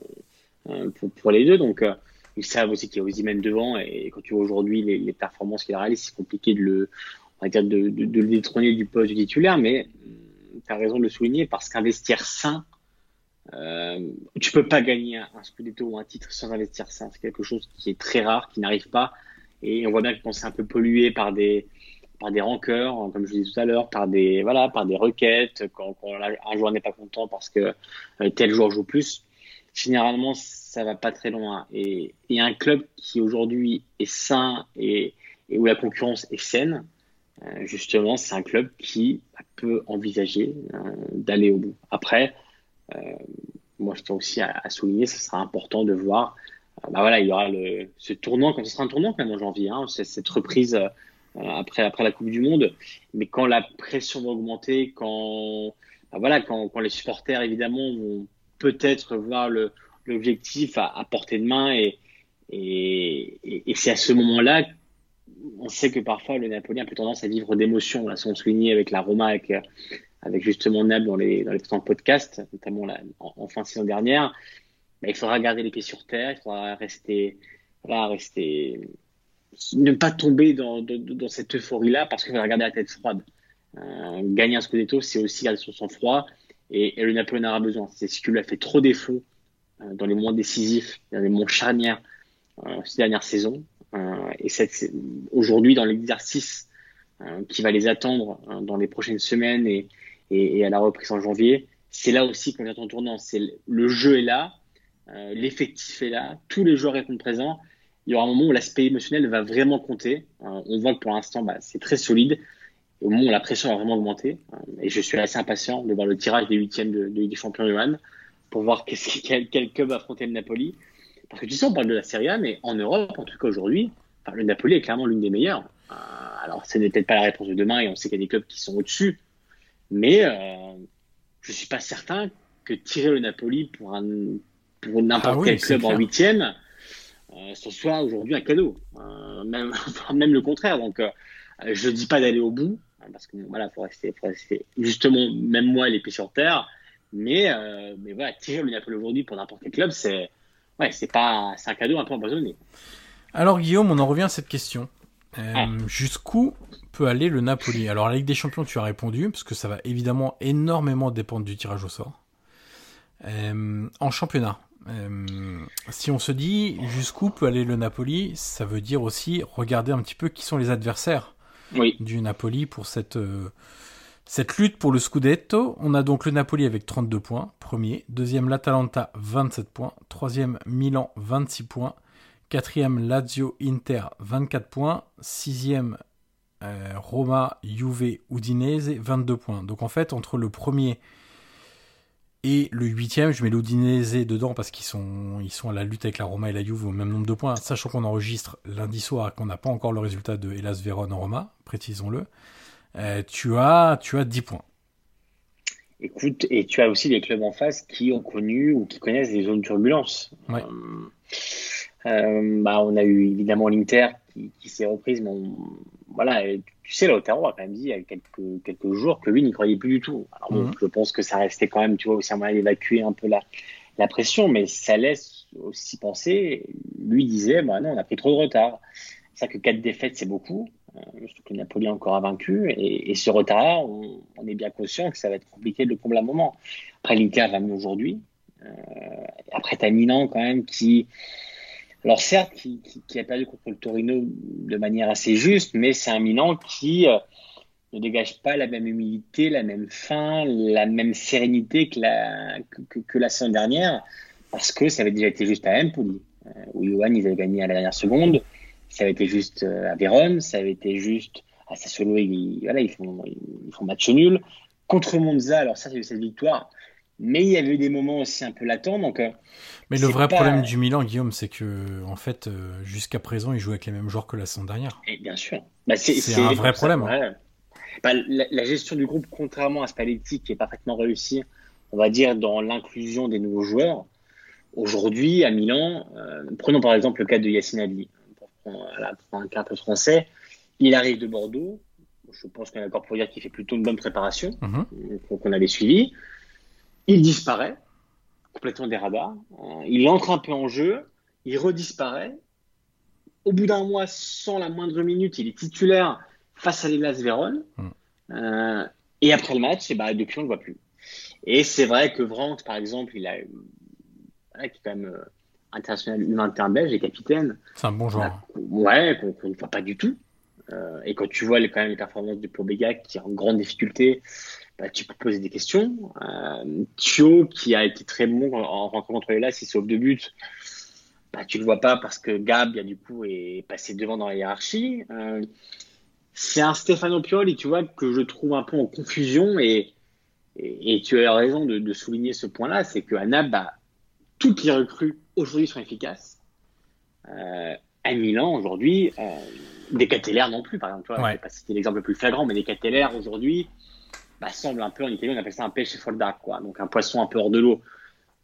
Euh, pour, les deux. Donc, euh, ils savent aussi qu'il y a Ozymen devant. Et quand tu vois aujourd'hui les, performances qu'il réalise, c'est compliqué de le, on de, le détrôner du poste du titulaire. Mais mm, tu as raison de le souligner parce qu'investir sain, euh, tu peux pas gagner un, Scudetto ou un titre sans investir sain. C'est quelque chose qui est très rare, qui n'arrive pas. Et on voit bien qu'on s'est un peu pollué par des par des rancœurs, comme je disais tout à l'heure, par des voilà, par des requêtes quand, un joueur n'est pas content parce que euh, tel joueur joue plus généralement, ça va pas très loin. Et, et un club qui aujourd'hui est sain et, où la concurrence est saine, euh, justement, c'est un club qui peut envisager euh, d'aller au bout. Après, moi, je tiens aussi à, souligner, ce sera important de voir. Bah voilà, il y aura le, ce tournant, quand ce sera un tournant quand même en janvier, hein, cette reprise après après la Coupe du Monde. Mais quand la pression va augmenter, quand bah voilà, quand, quand les supporters évidemment vont peut-être voir l'objectif à, à, portée de main et, et, et, c'est à ce moment-là on sait que parfois le Napoli a un peu tendance à vivre d'émotions. Là, on soulignait avec la Roma, avec, avec justement Nab dans les, dans les podcasts, notamment en, fin de saison dernière, il faudra garder les pieds sur terre, il faudra rester, voilà, rester, ne pas tomber dans, dans, cette euphorie-là parce qu'il faudra garder la tête froide. Euh, gagner un scudetto, c'est aussi garder son sang-froid et, et le Napoli en aura besoin. C'est ce qui lui a fait trop défaut euh, dans les moments décisifs, dans les moments charnières euh, ces dernières saisons. Euh, et aujourd'hui, dans l'exercice qui va les attendre hein, dans les prochaines semaines et, et, à la reprise en janvier, c'est là aussi qu'on est en tournant. Le jeu est là, euh, l'effectif est là, tous les joueurs sont présents. Il y aura un moment où l'aspect émotionnel va vraiment compter. on voit que pour l'instant, bah, c'est très solide au moment où la pression a vraiment augmenté. Euh, et je suis assez impatient de voir le tirage des huitièmes de, de des Champions Johan pour voir quel, club affronter le Napoli. Parce que tu sais, on parle de la Serie A, mais en Europe, en tout cas aujourd'hui, le Napoli est clairement l'une des meilleures. Euh, alors, ce n'est peut-être pas la réponse de demain, et on sait qu'il y a des clubs qui sont au-dessus, mais euh, je suis pas certain que tirer le Napoli pour un pour n'importe ah quel club en huitième, euh, ce soit aujourd'hui un cadeau. Euh, même, même le contraire. Donc, euh, je dis pas d'aller au bout, Hein, parce que voilà, faut rester, faut rester justement, même moi, les pieds sur terre. Mais, mais voilà, tirer le Napoli aujourd'hui pour n'importe quel club, c'est ouais, c'est pas, un cadeau un peu empoisonné. Alors Guillaume, on en revient à cette question. Euh, Jusqu'où peut aller le Napoli? Alors la Ligue des Champions, tu as répondu, parce que ça va évidemment énormément dépendre du tirage au sort. En championnat, euh, si on se dit jusqu'où peut aller le Napoli, ça veut dire aussi regarder un petit peu qui sont les adversaires du Napoli pour cette, euh, cette lutte pour le Scudetto. On a donc le Napoli avec 32 points, premier. Deuxième, l'Atalanta, 27 points. Troisième, Milan, 26 points. Quatrième, Lazio Inter, 24 points. Sixième, euh, Roma, Juve, Udinese, 22 points. Donc en fait, entre le premier et le huitième, je mets l'Udinese dedans parce qu'ils sont, ils sont à la lutte avec la Roma et la Juve au même nombre de points, sachant qu'on enregistre lundi soir qu'on n'a pas encore le résultat de Hellas Vérone en Roma, précisons-le. Euh, tu, as, tu as 10 points. Écoute, et tu as aussi des clubs en face qui ont connu ou qui connaissent des zones de turbulence. Ouais. Euh, bah, on a eu évidemment l'Inter qui, qui s'est reprise, mais voilà, tu sais, Lautaro a quand même dit il y a quelques, quelques jours que lui n'y croyait plus du tout. Alors bon, Mhm. je pense que ça restait quand même, tu vois, aussi un moyen d'évacuer un peu la, la pression, mais ça laisse aussi penser, lui disait, bah non, on a pris trop de retard. C'est que quatre défaites, c'est beaucoup, euh, surtout que Napoli encore a vaincu, et, et ce retard-là, on, on est bien conscient que ça va être compliqué de le combler à un moment. Après, l'Inter va mieux aujourd'hui. Euh, après, tu as Milan quand même qui, alors certes, qui, qui, a perdu contre le Torino de manière assez juste, mais c'est un Milan qui euh, ne dégage pas la même humilité, la même faim, la même sérénité que la, saison dernière, parce que ça avait déjà été juste à Empoli, euh, où Johan, ils avaient gagné à la dernière seconde, ça avait été juste euh, à Vérone, ça avait été juste à Sassuolo, ils, font, ils font match nul. Contre Monza, alors ça, c'est cette victoire, mais il y avait eu des moments aussi un peu latents, donc... Euh, Mais le vrai pas- problème du Milan, Guillaume, c'est que en fait, euh, jusqu'à présent, il joue avec les mêmes joueurs que la saison dernière. Et bien sûr. Bah, c'est un vrai problème, hein. Bah, la, la gestion du groupe, contrairement à Spalletti, qui est parfaitement réussi, on va dire, dans l'inclusion des nouveaux joueurs, aujourd'hui, à Milan, euh, prenons par exemple le cas de Yacine Ali, pour prendre, voilà, pour un cas un peu français, il arrive de Bordeaux, je pense qu'on est d'accord pour dire qu'il fait plutôt une bonne préparation, euh, qu'on avait suivi, il disparaît, complètement des radars, Euh, il entre un peu en jeu, il redisparaît, au bout d'un mois, sans la moindre minute, il est titulaire face à l'Elas Vérone. Mm. Euh, et après le match, et bah, depuis, on ne le voit plus. Et c'est vrai que Brandt, par exemple, il a, voilà, qui est quand même euh, international U21 belge et capitaine, C'est un bon joueur. ouais, qu'on ne voit pas du tout. Euh, et quand tu vois les, quand même les performances de Pobega qui est en grande difficulté, bah, tu peux poser des questions. Euh, Thio, qui a été très bon en, en rentrant contre les Las, il sauve deux buts. Bah, tu le vois pas parce que Gab, du coup, est passé devant dans la hiérarchie. Euh, c'est un Stefano Pioli, tu vois, que je trouve un peu en confusion et, et, et tu as raison de, de souligner ce point-là, c'est que Naples, bah, toutes les recrues aujourd'hui sont efficaces. Euh, à Milan aujourd'hui, euh, des Catellaires non plus, par exemple. Tu vois, Ouais. Pas citer l'exemple le plus flagrant, mais des Catellaires aujourd'hui bah, semblent un peu, en Italie, on appelle ça un pêche folda, quoi. Donc un poisson un peu hors de l'eau.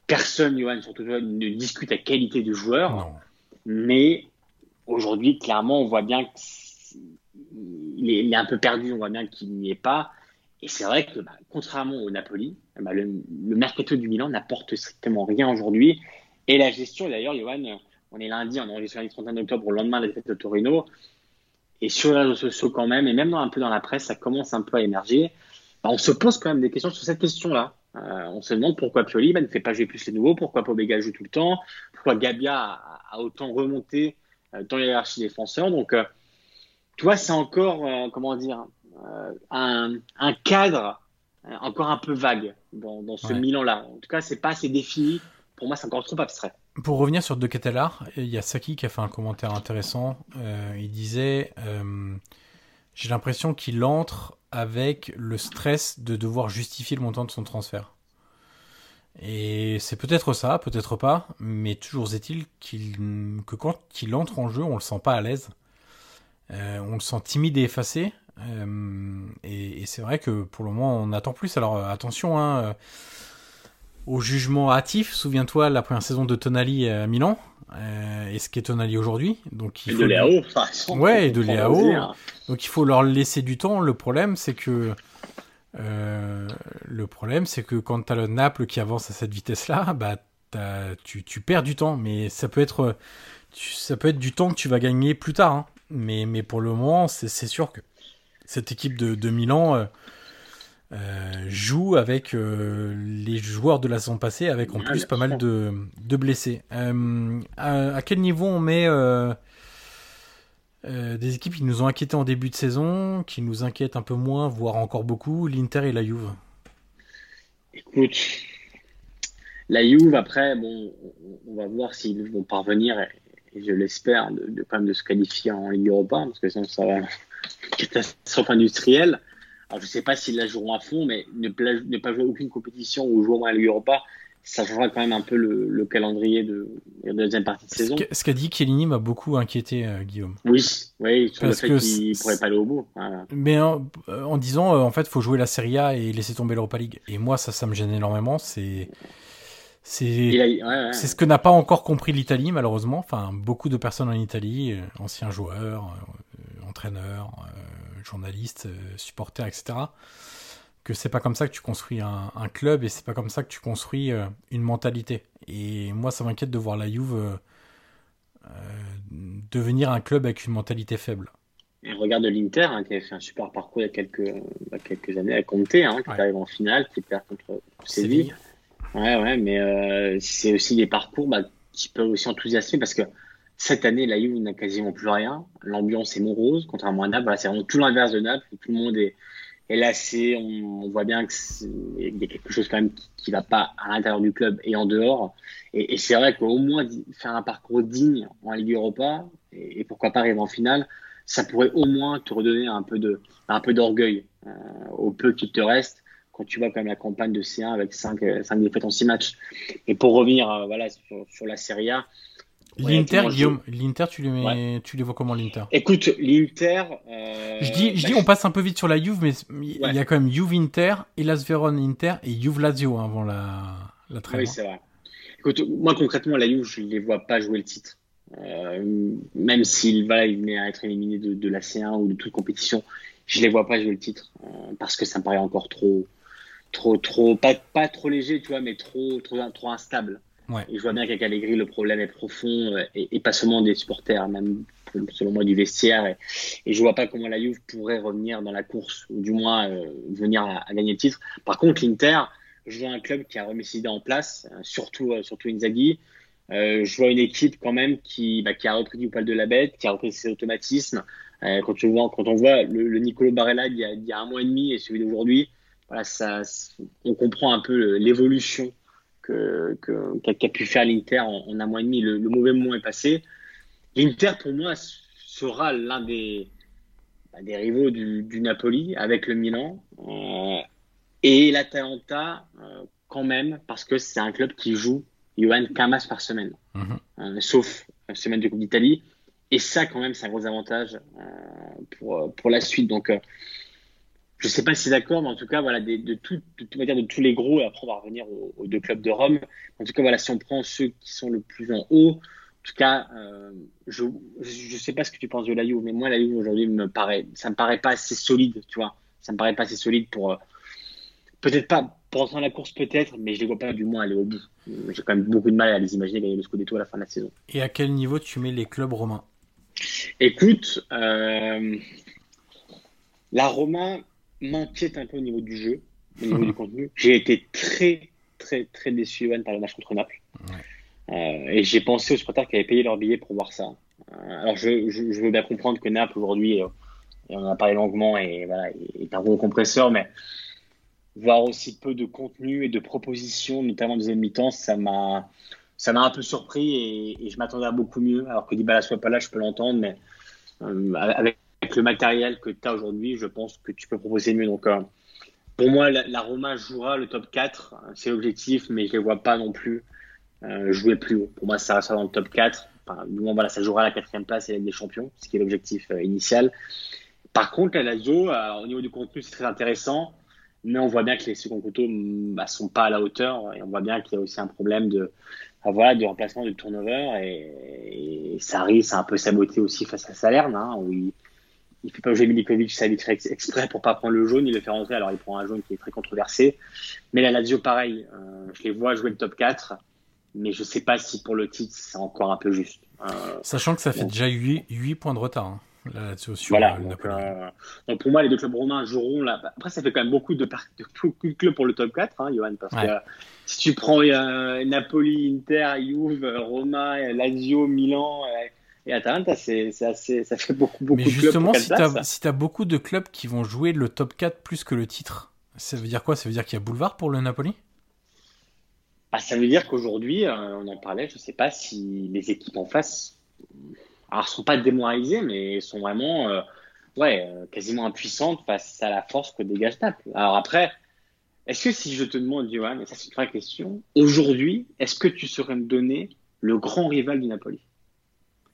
Personne, Johan, surtout ne discute la qualité du joueur, Non. mais aujourd'hui, clairement, on voit bien qu'il est, il est un peu perdu, on voit bien qu'il n'y est pas. Et c'est vrai que, bah, contrairement au Napoli, bah, le, le mercato du Milan n'apporte strictement rien aujourd'hui. Et la gestion, d'ailleurs, Johan, on est lundi, on enregistre le 31 octobre, au lendemain de la défaite de Torino. Et sur les réseaux sociaux, quand même, et même dans, un peu dans la presse, ça commence un peu à émerger. Bah, on se pose quand même des questions sur cette question-là. Euh, on se demande pourquoi Pioli bah, ne fait pas jouer plus les nouveaux, pourquoi Pobega joue tout le temps, pourquoi Gabia a, a autant remonté euh, dans la hiérarchie défenseur. Donc, euh, tu vois, c'est encore, euh, comment dire, un, un cadre encore un peu vague dans, dans ce Ouais. Milan-là. En tout cas, c'est pas assez défini. Pour moi, c'est encore trop abstrait. Pour revenir sur De Catalar, il y a Saki qui a fait un commentaire intéressant. Il disait J'ai l'impression qu'il entre avec le stress de devoir justifier le montant de son transfert. Et c'est peut-être ça, peut-être pas, mais toujours est-il qu'il, que quand il entre en jeu, on le sent pas à l'aise. Euh, on le sent timide et effacé. Euh, et c'est vrai que pour le moment, on attend plus. Alors euh, attention, hein, au jugement hâtif. Souviens-toi la première saison de Tonali à Milan euh, et ce qu'est Tonali aujourd'hui. Donc il Et faut de Léao, par exemple. Ouais, et de Léao. donc il faut leur laisser du temps. Le problème, c'est que euh, le problème, c'est que quand t'as le Naples qui avance à cette vitesse-là, bah tu, tu perds du temps. Mais ça peut être tu- ça peut être du temps que tu vas gagner plus tard. hein. Mais mais pour le moment, c'est c'est sûr que cette équipe de, de Milan euh, joue avec euh, les joueurs de la saison passée, avec en plus pas mal de, de blessés. Euh, à, à quel niveau on met des équipes qui nous ont inquiétés en début de saison, qui nous inquiètent un peu moins, voire encore beaucoup, l'Inter et la Juve? Écoute, la Juve, après, bon, on- va voir s'ils vont parvenir, et, je l'espère, de, de, quand même de se qualifier en Ligue Europa, parce que sinon ça va être une catastrophe industrielle. Alors, je sais pas s'ils la joueront à fond, mais ne, ne pas jouer aucune compétition ou jouer au moins à la Ligue Europa, ça changera quand même un peu le, le calendrier de, de la deuxième partie de Ce saison. qu'a- ce qu'a dit Chiellini m'a beaucoup inquiété, euh, Guillaume. Oui, oui, sur Parce le fait qu'ils c'est- pourraient pas aller au bout. Voilà. Mais en, en disant, euh, en fait, faut jouer la Serie A et laisser tomber l'Europa League. Et moi, ça, ça me gêne énormément. C'est, c'est, ouais, ce que n'a pas encore compris l'Italie, malheureusement. Enfin, beaucoup de personnes en Italie, euh, anciens joueurs, euh, entraîneurs entraîneurs, journalistes, supporters, etc. Que c'est pas comme ça que tu construis un, un club et c'est pas comme ça que tu construis une mentalité. Et moi, ça m'inquiète de voir la Juve devenir un club avec une mentalité faible. Et regarde l'Inter, hein, qui avait fait un super parcours il y a quelques, quelques années à Conte, hein, qui arrive en finale, qui perd contre Séville. Ouais, ouais, mais euh, c'est aussi des parcours bah, qui peuvent aussi enthousiasmer parce que cette année, la Juve n'a quasiment plus rien. L'ambiance est morose, contrairement à Naples. C'est vraiment tout l'inverse de Naples. Tout le monde est, est lassé. On, voit bien qu'il y a quelque chose quand même qui ne va pas à l'intérieur du club et en dehors. Et, c'est vrai qu'au moins faire un parcours digne en Ligue Europa et, pourquoi pas arriver en finale, ça pourrait au moins te redonner un peu d'orgueil euh, au peu qu'il te reste quand tu vois quand même la campagne de C1 avec 5, 5 euh, défaites en 6 matchs. Et pour revenir euh, sur, la Serie A. L'Inter, Guillaume, l'Inter, tu, mets, tu les vois comment l'Inter? Écoute, l'Inter. je dis, je dis, bah, on passe un peu vite sur la Juve, mais il y a quand même Juve Inter, Elas Veron Inter et Juve Lazio hein, avant la, la trêve. Oui, c'est vrai. Écoute, moi concrètement, la Juve, je ne les vois pas jouer le titre. Euh, même s'il va venait à être éliminé de, de la C1 ou de toute compétition, je les vois pas jouer le titre euh, parce que ça me paraît encore trop, trop, trop, pas, pas trop léger, tu vois, mais trop, trop, trop instable. Je vois bien qu'avec Allegri, le problème est profond euh, et, pas seulement des supporters, même selon moi du vestiaire. Et, et, je vois pas comment la Juve pourrait revenir dans la course ou du moins euh, venir à, gagner le titre. Par contre, l'Inter, je vois un club qui a remis ses idées en place, surtout, surtout Inzaghi. Euh, je vois une équipe quand même qui, bah, qui a repris du poil de la bête, qui a repris ses automatismes. Euh, quand, tu vois, quand on voit le, le Nicolo Barella il y, a, un mois et demi et celui d'aujourd'hui, on comprend un peu l'évolution que, que, qu'a, qu pu faire l'Inter en, en, un mois et demi. Le, le mauvais moment est passé. L'Inter, pour moi, sera l'un des, bah, des rivaux du, du, Napoli avec le Milan. Euh, et l'Atalanta, euh, quand même, parce que c'est un club qui joue Johan qu'un match par semaine, mm -hmm. euh, sauf la semaine de Coupe d'Italie. Et ça, quand même, c'est un gros avantage pour, pour la suite. Donc, je sais pas si c'est d'accord, mais en tout cas, voilà, de, de, tout, de, de, de tous les gros, et après, on va revenir aux, aux, deux clubs de Rome. En tout cas, voilà, si on prend ceux qui sont le plus en haut, en tout cas, euh, je je sais pas ce que tu penses de la Juve, mais moi, la Juve aujourd'hui me paraît, ça me paraît pas assez solide, tu vois. Ça me paraît pas assez solide pour, peut-être pas pour entrer dans la course peut-être, mais je les vois pas du moins aller au bout. J'ai quand même beaucoup de mal à les imaginer gagner le Scudetto à la fin de la saison. Et à quel niveau tu mets les clubs romains? Écoute, euh, la Roma m'inquiète un peu au niveau du jeu, au niveau du contenu. J'ai été très, très, très déçu Yoann, par le match contre Naples. Ouais. Euh, et j'ai pensé aux supporters qui avaient payé leur billet pour voir ça. Euh, alors je, je, je, veux bien comprendre que Naples aujourd'hui, et on en a parlé longuement, et voilà, est un gros compresseur, mais voir aussi peu de contenu et de propositions, notamment en deuxième mi-temps, ça m'a ça m'a un peu surpris et, et je m'attendais à beaucoup mieux. Alors que Dybala soit pas là, je peux l'entendre, mais euh, avec le matériel que tu as aujourd'hui, je pense que tu peux proposer mieux. Donc, euh, pour moi, la, la, Roma jouera le top 4, c'est l'objectif, mais je les vois pas non plus euh, jouer plus haut. Pour moi, ça restera dans le top 4. Enfin, du moins, voilà, ça jouera la quatrième place et avec des champions, ce qui est l'objectif euh, initial. Par contre, la Lazio, au niveau du contenu, c'est très intéressant mais on voit bien que les seconds couteaux bah, sont pas à la hauteur et on voit bien qu'il y a aussi un problème de bah, voilà de remplacement du turnover et, et Sarri c'est un peu saboté aussi face à Salerne hein, il fait pas jouer Milikovic Savic exprès pour pas prendre le jaune il le fait rentrer alors il prend un jaune qui est très controversé mais la Lazio pareil euh, je les vois jouer le top 4 mais je sais pas si pour le titre c'est encore un peu juste euh, sachant que ça fait déjà 8, 8 points de retard hein. Là, sur voilà. Donc, euh, donc, pour moi, les deux clubs romains joueront là. Après, ça fait quand même beaucoup de, de, beaucoup de clubs pour le top 4, hein, Johan, parce ouais. que si tu prends euh, Napoli, Inter, Juve, Roma, Lazio, Milan et Atalanta, c'est assez, ça fait beaucoup, beaucoup Mais de justement, clubs. Mais justement, si tu as, beaucoup de clubs qui vont jouer le top 4 plus que le titre, ça veut dire quoi? Ça veut dire qu'il y a boulevard pour le Napoli? Bah, Ça veut dire qu'aujourd'hui, euh, on en parlait, je ne sais pas si les équipes en face alors, sont pas démoralisées, mais sont vraiment, euh, ouais, euh, quasiment impuissantes face à la force que dégage Naples. Alors après, est-ce que si je te demande, Johan, et ça c'est une vraie question, aujourd'hui, est-ce que tu saurais me donner le grand rival du Napoli?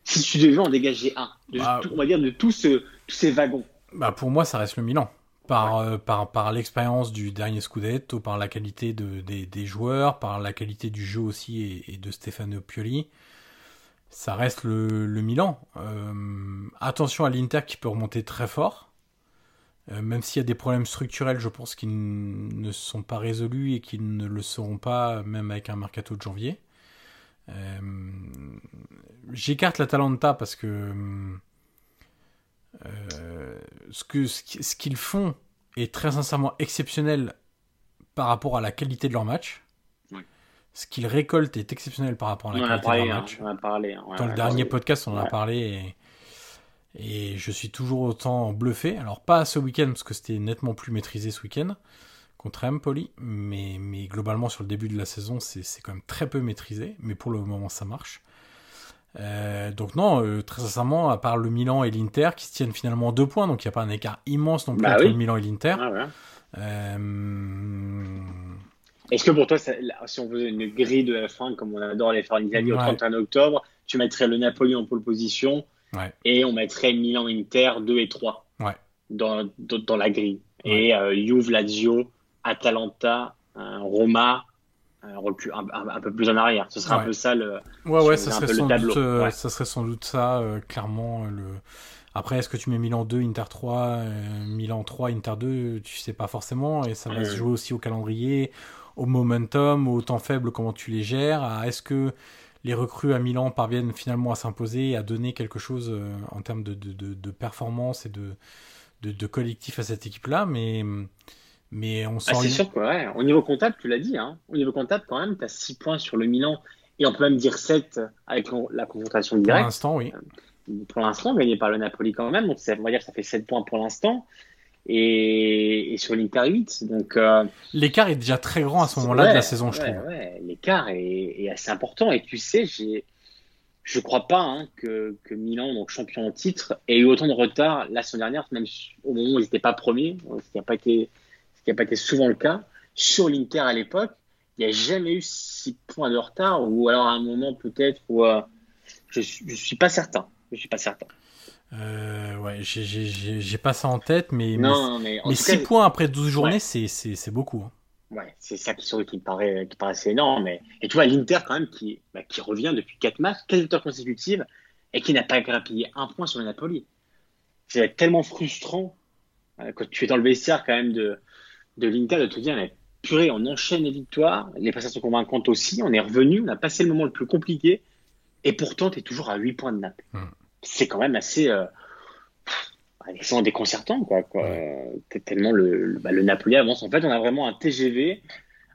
Si tu devais en dégager un, de, bah, tout, on va dire de tous, ce, tous ces wagons. Bah pour moi, ça reste le Milan. Par, ouais. euh, par, par l'expérience du dernier Scudetto, par la qualité de, des, des joueurs, par la qualité du jeu aussi et, et de Stefano Pioli. ça reste le, Milan. attention à l'Inter qui peut remonter très fort. même s'il y a des problèmes structurels, je pense qu'ils ne sont pas résolus et qu'ils ne le seront pas, même avec un mercato de janvier. J'écarte l'Atalanta parce que ce qu'ils ce qu'ils font est très sincèrement exceptionnel par rapport à la qualité de leur match. Ce qu'ils récoltent est exceptionnel par rapport à la qualité de leur hein, match. on a parlé, hein, Dans le dernier podcast, on en a parlé et, je suis toujours autant bluffé. Alors, pas ce week-end parce que c'était nettement plus maîtrisé ce week-end contre Empoli, mais, mais globalement sur le début de la saison, c'est quand même très peu maîtrisé. Mais pour le moment, ça marche. Euh, donc non, euh, très sincèrement, à part le Milan et l'Inter qui se tiennent finalement deux points, donc il n'y a pas un écart immense non plus bah entre le Milan et l'Inter. Ah euh, Est-ce que pour toi, si on faisait une grille de F1 comme on adore les faire en Italie au 31 octobre, tu mettrais le Napoli en pole position et on mettrait Milan-Inter 2 et 3 dans, dans, la grille. Et Juve, Lazio, Atalanta, Roma, un, un, peu plus en arrière. Ce serait un peu ça le. Ouais, ouais, ça serait, sans doute, euh, ça serait sans doute ça, euh, clairement. Le... Après, est-ce que tu mets Milan 2, Inter 3, euh, Milan 3, Inter 2 Tu sais pas forcément. Et ça va se jouer aussi au calendrier, au momentum, au temps faible, comment tu les gères. Est-ce que les recrues à Milan parviennent finalement à s'imposer et à donner quelque chose en termes de, de, de, de performance et de, de, collectif à cette équipe-là Mais mais on ah, c'est sûr que, Au niveau comptable, tu l'as dit, hein. Au niveau comptable, quand même, tu as 6 points sur le Milan. Et on peut même dire 7 avec la confrontation directe. Pour l'instant, oui. Euh, pour l'instant, gagné par le Napoli quand même. Donc, on va dire que ça fait 7 points pour l'instant. Et, sur l'Inter 8. Donc, euh, L'écart est déjà très grand à ce moment-là de la saison, je trouve. Ouais, l'écart est, assez important. Et tu sais, j'ai, je crois pas hein, que, que, Milan, donc champion en titre, ait eu autant de retard la semaine dernière, même au moment où ils n'étaient pas premiers, ce qui n'a pas été qui n'a pas été souvent le cas, sur l'Inter à l'époque, il n'y a jamais eu six points de retard, ou alors à un moment peut-être où euh, je ne suis pas certain. Je suis pas certain. Euh, ouais, j'ai pas ça en tête, mais, non, mais, mais, 6 points après 12 journées, c'est beaucoup. Hein. Ouais, c'est ça qui, qui, paraît, qui paraît assez énorme. Mais... Et tu vois, l'Inter, quand même, qui, bah, qui revient depuis 4 matchs, 4 victoires consécutives, et qui n'a pas grappillé un point sur le Napoli. C'est tellement frustrant euh, quand tu es dans le vestiaire, quand même, de, de l'Inter de te dire, mais purée, on enchaîne les victoires, les prestations convaincantes aussi, on est revenu, on a passé le moment le plus compliqué, et pourtant, tu es toujours à 8 points de Naples. Hmm. C'est quand même assez. Euh, déconcertant, quoi. quoi. tellement le, bah, le, Napoli avance. En fait, on a vraiment un TGV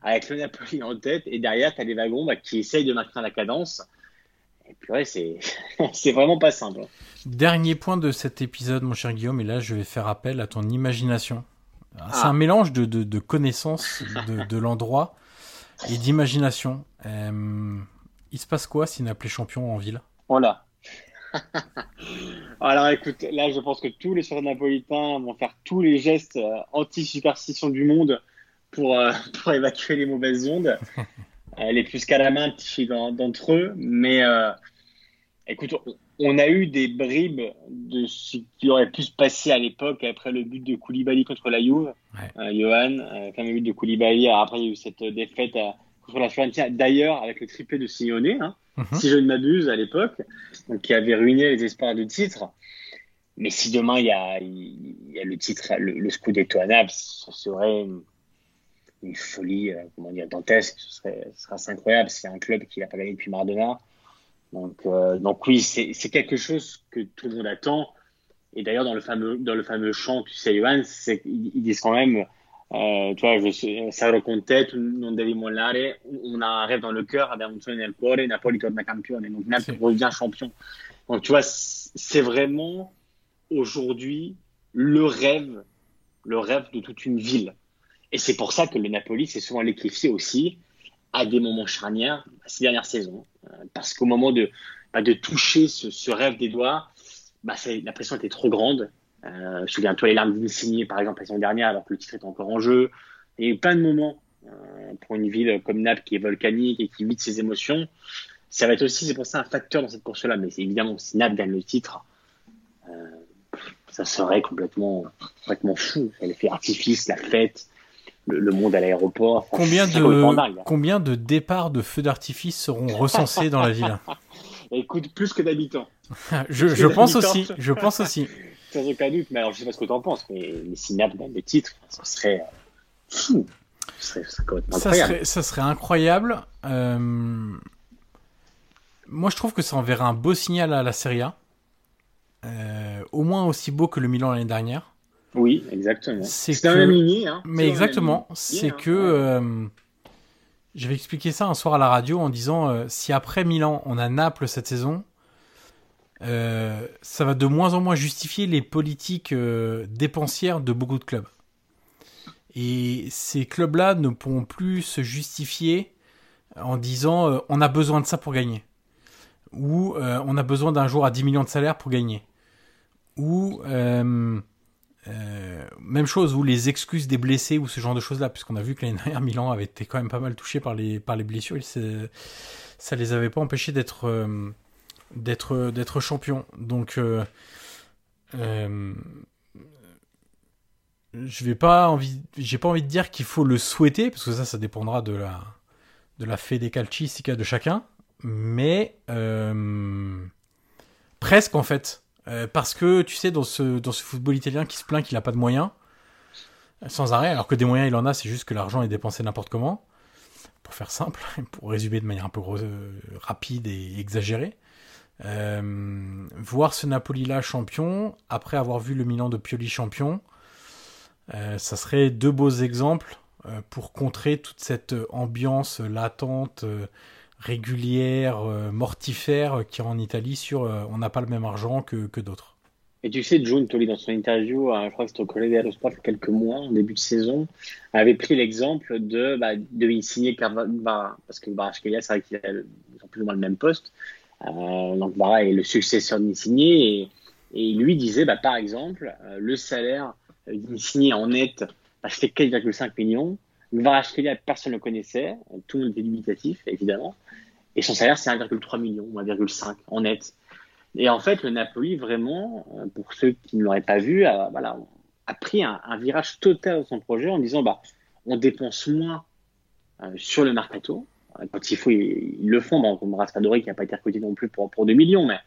avec le Napoli en tête, et derrière, tu as les wagons bah, qui essayent de maintenir la cadence. Et puis, ouais, c'est vraiment pas simple. Dernier point de cet épisode, mon cher Guillaume, et là, je vais faire appel à ton imagination. Ah. C'est un mélange de, de, connaissances de, de l'endroit et d'imagination. Euh, il se passe quoi si appelé champion en ville? Voilà. Alors écoute, là je pense que tous les supporters napolitains vont faire tous les gestes euh, anti-superstition du monde pour, euh, pour évacuer les mauvaises ondes, les plus calamantes d'entre eux. Mais écoute, on a eu des bribes de ce qui aurait pu se passer à l'époque après le but de Koulibaly contre la Juve. Euh, Johan, euh, quand but de Koulibaly, après il y a eu cette défaite euh, contre la Fiorentina, d'ailleurs avec le triplé de Signone, hein, mhm. si je ne m'abuse à l'époque, qui avait ruiné les espoirs de titre. Mais si demain il y a, il y a le titre, le, le Scudetto à Naples, ce serait une, folie, comment dire, dantesque. Ce serait, ce serait incroyable. C'est un club qui n'a pas gagné depuis Maradona. Donc, euh, donc oui, c'est quelque chose que tout le monde attend. Et d'ailleurs, dans le fameux dans le fameux chant, tu sais, Johan, ils disent quand même, euh, tu vois, je sais, Sarro Conte, non devi mollare, on a un rêve dans le cœur, abbiamo un sogno nel cuore, Napoli torna campione. Donc Napoli revient champion. Donc tu vois, c'est vraiment aujourd'hui le rêve, le rêve de toute une ville. Et c'est pour ça que le Napoli, c'est souvent l'éclipsé aussi à des moments charnières ces dernières saisons. Euh, parce qu'au moment de, bah, toucher ce, rêve des doigts, bah, la pression était trop grande. Euh, Souviens-toi les larmes d'Insigne, par exemple, la saison dernière, alors que le titre est encore en jeu. Il y a eu plein de moments euh, pour une ville comme Naples qui est volcanique et qui vit ses émotions. Ça va être aussi, c'est pour ça, un facteur dans cette course-là. Mais évidemment, si Naples gagne le titre, ça serait complètement, complètement fou. L'effet artifice, la fête, le, monde à l'aéroport. Combien de, combien de départs de feux d'artifice seront recensés dans la ville? Écoute plus que d'habitants. je, je pense aussi, je pense aussi. Sans aucun doute, mais alors je sais pas ce que tu en penses, mais les Synapses dans des titres, ça serait euh, fou. Ça serait, ça serait, ça serait incroyable. Euh... Moi, je trouve que ça enverrait un beau signal à la Serie A. Euh, au moins aussi beau que le Milan l'année dernière. Oui, exactement. C'est que... même lignée. Hein. Mais exactement. C'est que. Euh, je vais expliquer ça un soir à la radio en disant euh, si après Milan, on a Naples cette saison, ça va de moins en moins justifier les politiques dépensières de beaucoup de clubs. Et ces clubs-là ne pourront plus se justifier en disant on a besoin de ça pour gagner. Ou on a besoin d'un jour à 10 millions de salaire pour gagner ou euh, euh, même chose, ou les excuses des blessés ou ce genre de choses-là, puisqu'on a vu que l'année dernière, Milan avait été quand même pas mal touché par les, blessures, ça les avait pas empêchés d'être euh, d'être d'être champion. Donc je vais pas envie, pas envie de dire qu'il faut le souhaiter, parce que ça, ça dépendra de la de fée des calcistica de chacun, mais presque en fait. Euh, parce que, tu sais, dans ce, dans ce football italien qui se plaint qu'il n'a pas de moyens, sans arrêt, alors que des moyens il en a, c'est juste que l'argent est dépensé n'importe comment. Pour faire simple, pour résumer de manière un peu euh, rapide et exagérée. Euh, voir ce Napoli-là champion, après avoir vu le Milan de Pioli champion, ça serait deux beaux exemples pour contrer toute cette ambiance latente régulière, euh, mortifère qui en Italie sur euh, on n'a pas le même argent que, que d'autres. Et tu sais, June Tolly, dans son interview, euh, je crois que c'était au Collège Sport il y a quelques mois, en début de saison, avait pris l'exemple de, bah, de Insigné Carvara, parce que Barashkelia, c'est vrai qu'ils ont plus ou moins le même poste. donc Vara est le successeur d'Insigné, et, et lui disait, bah, par exemple, le salaire d'Insigné en net, bah, c'était 4,5 millions. Varashkelia, personne ne le connaissait, tout le monde était dubitatif, évidemment. Et son salaire, c'est 1,3 million ou 1,5 en net. Et en fait, le Napoli, vraiment, euh, pour ceux qui ne l'auraient pas vu, a, voilà, a pris un, virage total dans son projet en disant bah, on dépense moins euh, sur le mercato. Euh, quand il faut, ils, le font. Bon, comme Raspadori, qui n'a pas été recruté non plus pour, pour 2 millions, mais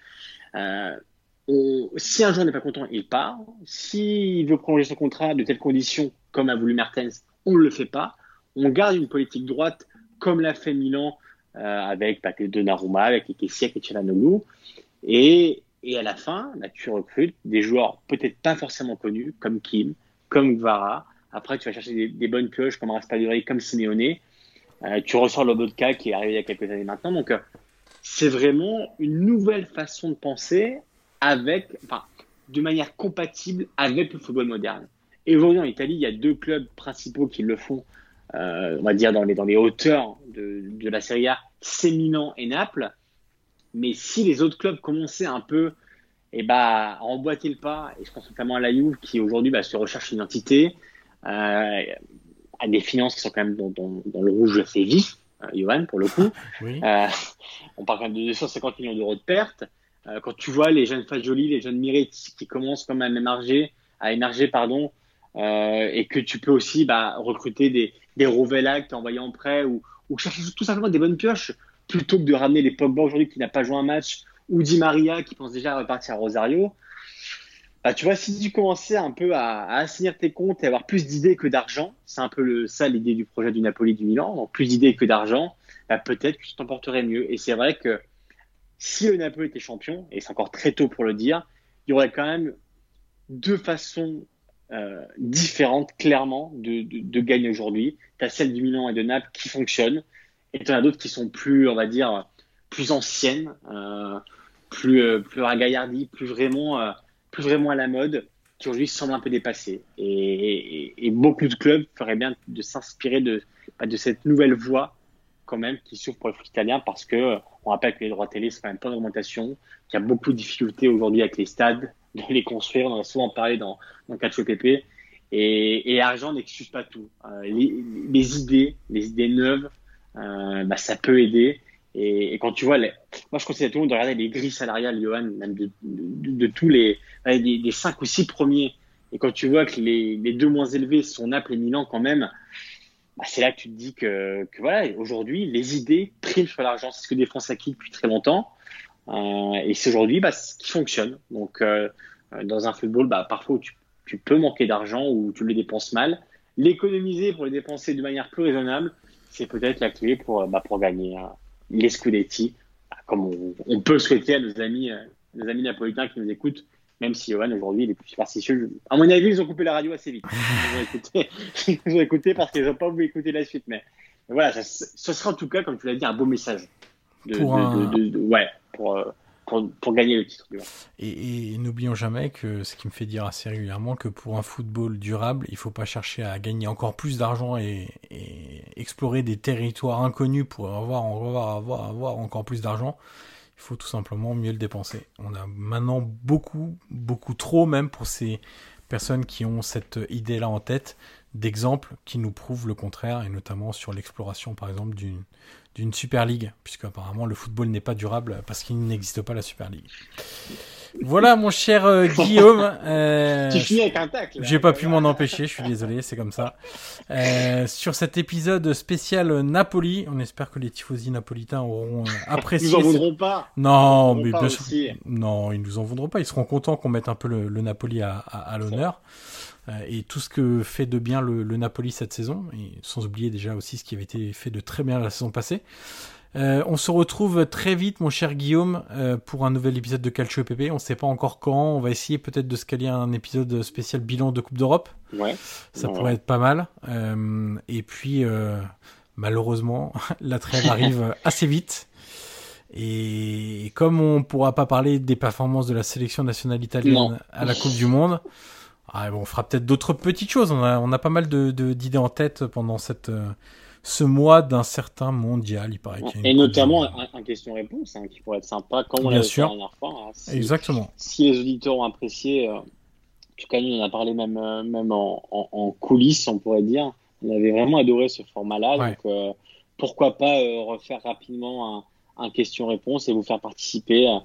si un joueur n'est pas content, il part. S'il veut prolonger son contrat de telles conditions, comme a voulu Mertens, on ne le fait pas. On garde une politique droite, comme l'a fait Milan euh, avec Donnarumma, avec Kessie, avec Chalanoglu. Et, et à la fin, tu recrutes des joueurs peut-être pas forcément connus, comme Kim, comme Gvara. Après, tu vas chercher des, bonnes pioches comme Raspadori, comme Simeone. Euh, tu ressors Lobotka qui est arrivé il y a quelques années maintenant. Donc, euh, c'est vraiment une nouvelle façon de penser avec, enfin, de manière compatible avec le football moderne. Et aujourd'hui, en Italie, il y a deux clubs principaux qui le font euh, on va dire dans les, dans les hauteurs de, de la Serie A, c'est Milan et Naples. Mais si les autres clubs commençaient un peu et eh bah, à emboîter le pas, et je pense notamment à la Juve qui aujourd'hui bah, se recherche une identité, euh, à des finances qui sont quand même dans, dans, dans le rouge assez vif, euh, Johan, pour le coup. Euh, on parle quand même de 250 millions d'euros de pertes. Euh, quand tu vois les jeunes Fagioli, les jeunes Miretti qui commencent quand même à émerger, à émerger pardon, euh, et que tu peux aussi bah, recruter des, des Rovella en prêt ou, ou chercher tout simplement des bonnes pioches plutôt que de ramener les Pogba aujourd'hui qui n'a pas joué un match ou Di Maria qui pense déjà à repartir à Rosario. Bah, tu vois, si tu commençais un peu à, à assainir tes comptes et avoir plus d'idées que d'argent, c'est un peu ça l'idée du projet du Napoli du Milan, donc plus d'idées que d'argent, bah, peut-être que tu t'en porterais mieux. Et c'est vrai que si le Napoli était champion, et c'est encore très tôt pour le dire, il y aurait quand même deux façons euh, différentes clairement de, de, gagner aujourd'hui. Tu as celle du Milan et de Naples qui fonctionnent et tu en as d'autres qui sont plus, on va dire, plus anciennes, euh, plus, euh, plus ragaillardies, plus vraiment, euh, plus vraiment à la mode, qui aujourd'hui semblent un peu dépassées. Et, beaucoup de clubs feraient bien de s'inspirer de, bah, de cette nouvelle voie quand même qui s'ouvre pour le foot italien parce que on rappelle que les droits télé c'est quand même pas d'augmentation, qu'il y a beaucoup de difficultés aujourd'hui avec les stades, de les construire. On en souvent parlé dans, dans Catch PP. Et, et l'argent n'excuse pas tout. Euh, les, idées, les idées neuves, euh, bah, ça peut aider. Et, quand tu vois, moi je conseille à tout le monde de regarder les grilles salariales, Johan, même de, de, tous les, des, des cinq ou six premiers. Et quand tu vois que les, les deux moins élevés sont Naples et Milan quand même, bah, c'est là que tu te dis que, que voilà, aujourd'hui, les idées priment sur l'argent. C'est ce que défend Saki depuis très longtemps. Euh, et c'est aujourd'hui bah, ce qui fonctionne. Donc, euh, dans un football, bah, parfois tu, tu peux manquer d'argent ou tu le dépenses mal. L'économiser pour les dépenser de manière plus raisonnable, c'est peut-être la clé pour, bah, pour gagner les Scudetti, comme on, on, peut souhaiter à nos amis, nos amis napolitains qui nous écoutent même si Johan aujourd'hui il est plus superstitieux. À mon avis, ils ont coupé la radio assez vite. Ils ont écouté, ils ont écouté parce qu'ils n'ont pas voulu écouter la suite. Mais, mais voilà, ça, ce sera en tout cas, comme tu l'as dit, un beau message. De, Pour de- un- de- ouais, pour, euh, pour, pour gagner le titre. Et, et n'oublions jamais que ce qui me fait dire assez régulièrement que pour un football durable, il faut pas chercher à gagner encore plus d'argent et, et explorer des territoires inconnus pour avoir, avoir, avoir, avoir encore plus d'argent. Il faut tout simplement mieux le dépenser. On a maintenant beaucoup, beaucoup trop même pour ces personnes qui ont cette idée-là en tête, d'exemples qui nous prouvent le contraire, et notamment sur l'exploration par exemple d'une d'une Super League, puisque apparemment le football n'est pas durable parce qu'il n'existe pas la Super League. Voilà mon cher euh, Guillaume. euh, tu finis avec un tacle. j'ai pas pu m'en empêcher, je suis désolé, c'est comme ça. Euh, sur cet épisode spécial Napoli, on espère que les tifosi napolitains auront euh, Ils apprécié. nous en ce- voudront pas. Non, Ils nous mais bien sûr. aussi. Non, ils nous en voudront pas. Ils seront contents qu'on mette un peu le, le Napoli à, à- à l'honneur. Et tout ce que fait de bien le, le Napoli cette saison, et sans oublier déjà aussi ce qui avait été fait de très bien la saison passée. Euh, on se retrouve très vite, mon cher Guillaume, euh, pour un nouvel épisode de Calcio PP. On ne sait pas encore quand. On va essayer peut-être de se caler un épisode spécial bilan de Coupe d'Europe. Ouais. Ça Ouais. pourrait être pas mal. Euh, et puis, euh, malheureusement, la trêve arrive assez vite. Et comme on pourra pas parler des performances de la sélection nationale italienne Non. à la Coupe du Monde, ah, bon, on fera peut-être d'autres petites choses. On a, on a pas mal de de- d'idées en tête pendant cette, euh, ce mois d'un certain mondial. Il paraît y a Et notamment un, un question-réponse hein, qui pourrait être sympa, comme on l'a fait sûr. la dernière fois. hein. Si- Exactement. si les auditeurs ont apprécié, euh, en tout cas, nous, on en a parlé même, euh, même en, en- en coulisses, on pourrait dire. On avait vraiment adoré ce format-là. Ouais. Donc, euh, pourquoi pas refaire rapidement un, un question-réponse et vous faire participer euh,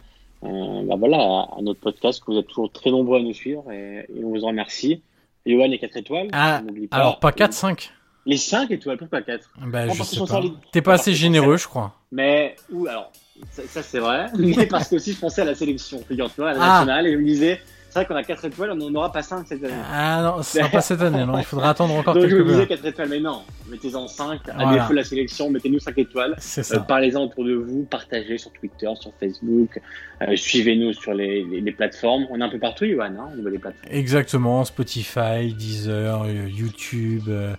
euh, bah voilà, à, à notre podcast, que vous êtes toujours très nombreux à nous suivre et, et on vous en remercie. Johan, les 4 étoiles. Ah, alors pas 4, 5 Les 5 étoiles, pourquoi 4 Bah, je sais pas. T'es pas assez généreux, je crois. Mais, ou alors, ça, ça, c'est vrai, mais parce que aussi je pensais à la sélection, figure-toi, à la Ah. nationale, et je me disais, c'est vrai qu'on a 4 étoiles, on n'en aura pas 5 cette année. Ah non, ce sera pas cette année, non. Il faudra attendre encore Donc je quelques me disais mois. 4 étoiles, mais non, mettez-en 5, à Voilà. défaut de la sélection, mettez-nous 5 étoiles. C'est Euh. Parlez-en autour de vous, partagez sur Twitter, sur Facebook, euh, suivez-nous sur les, les, les plateformes. On est un peu partout, Johan, hein, au niveau des plateformes. Exactement, Spotify, Deezer, euh, YouTube, euh,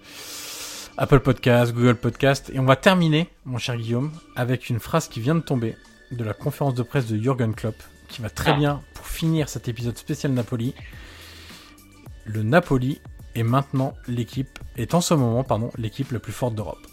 Apple Podcast, Google Podcast. Et on va terminer, mon cher Guillaume, avec une phrase qui vient de tomber de la conférence de presse de Jürgen Klopp, qui va très bien pour finir cet épisode spécial Napoli. Le Napoli est maintenant l'équipe, est en ce moment, pardon, l'équipe la plus forte d'Europe.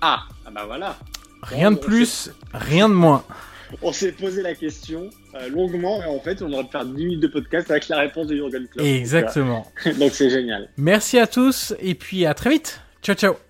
Ah, ah bah voilà. Rien de plus, rien de moins. On s'est posé la question euh, longuement, et en fait, on aurait pu faire 10 minutes de podcast avec la réponse de Jurgen Klopp. Exactement. Euh, Donc c'est génial. Merci à tous et puis à très vite. Ciao ciao.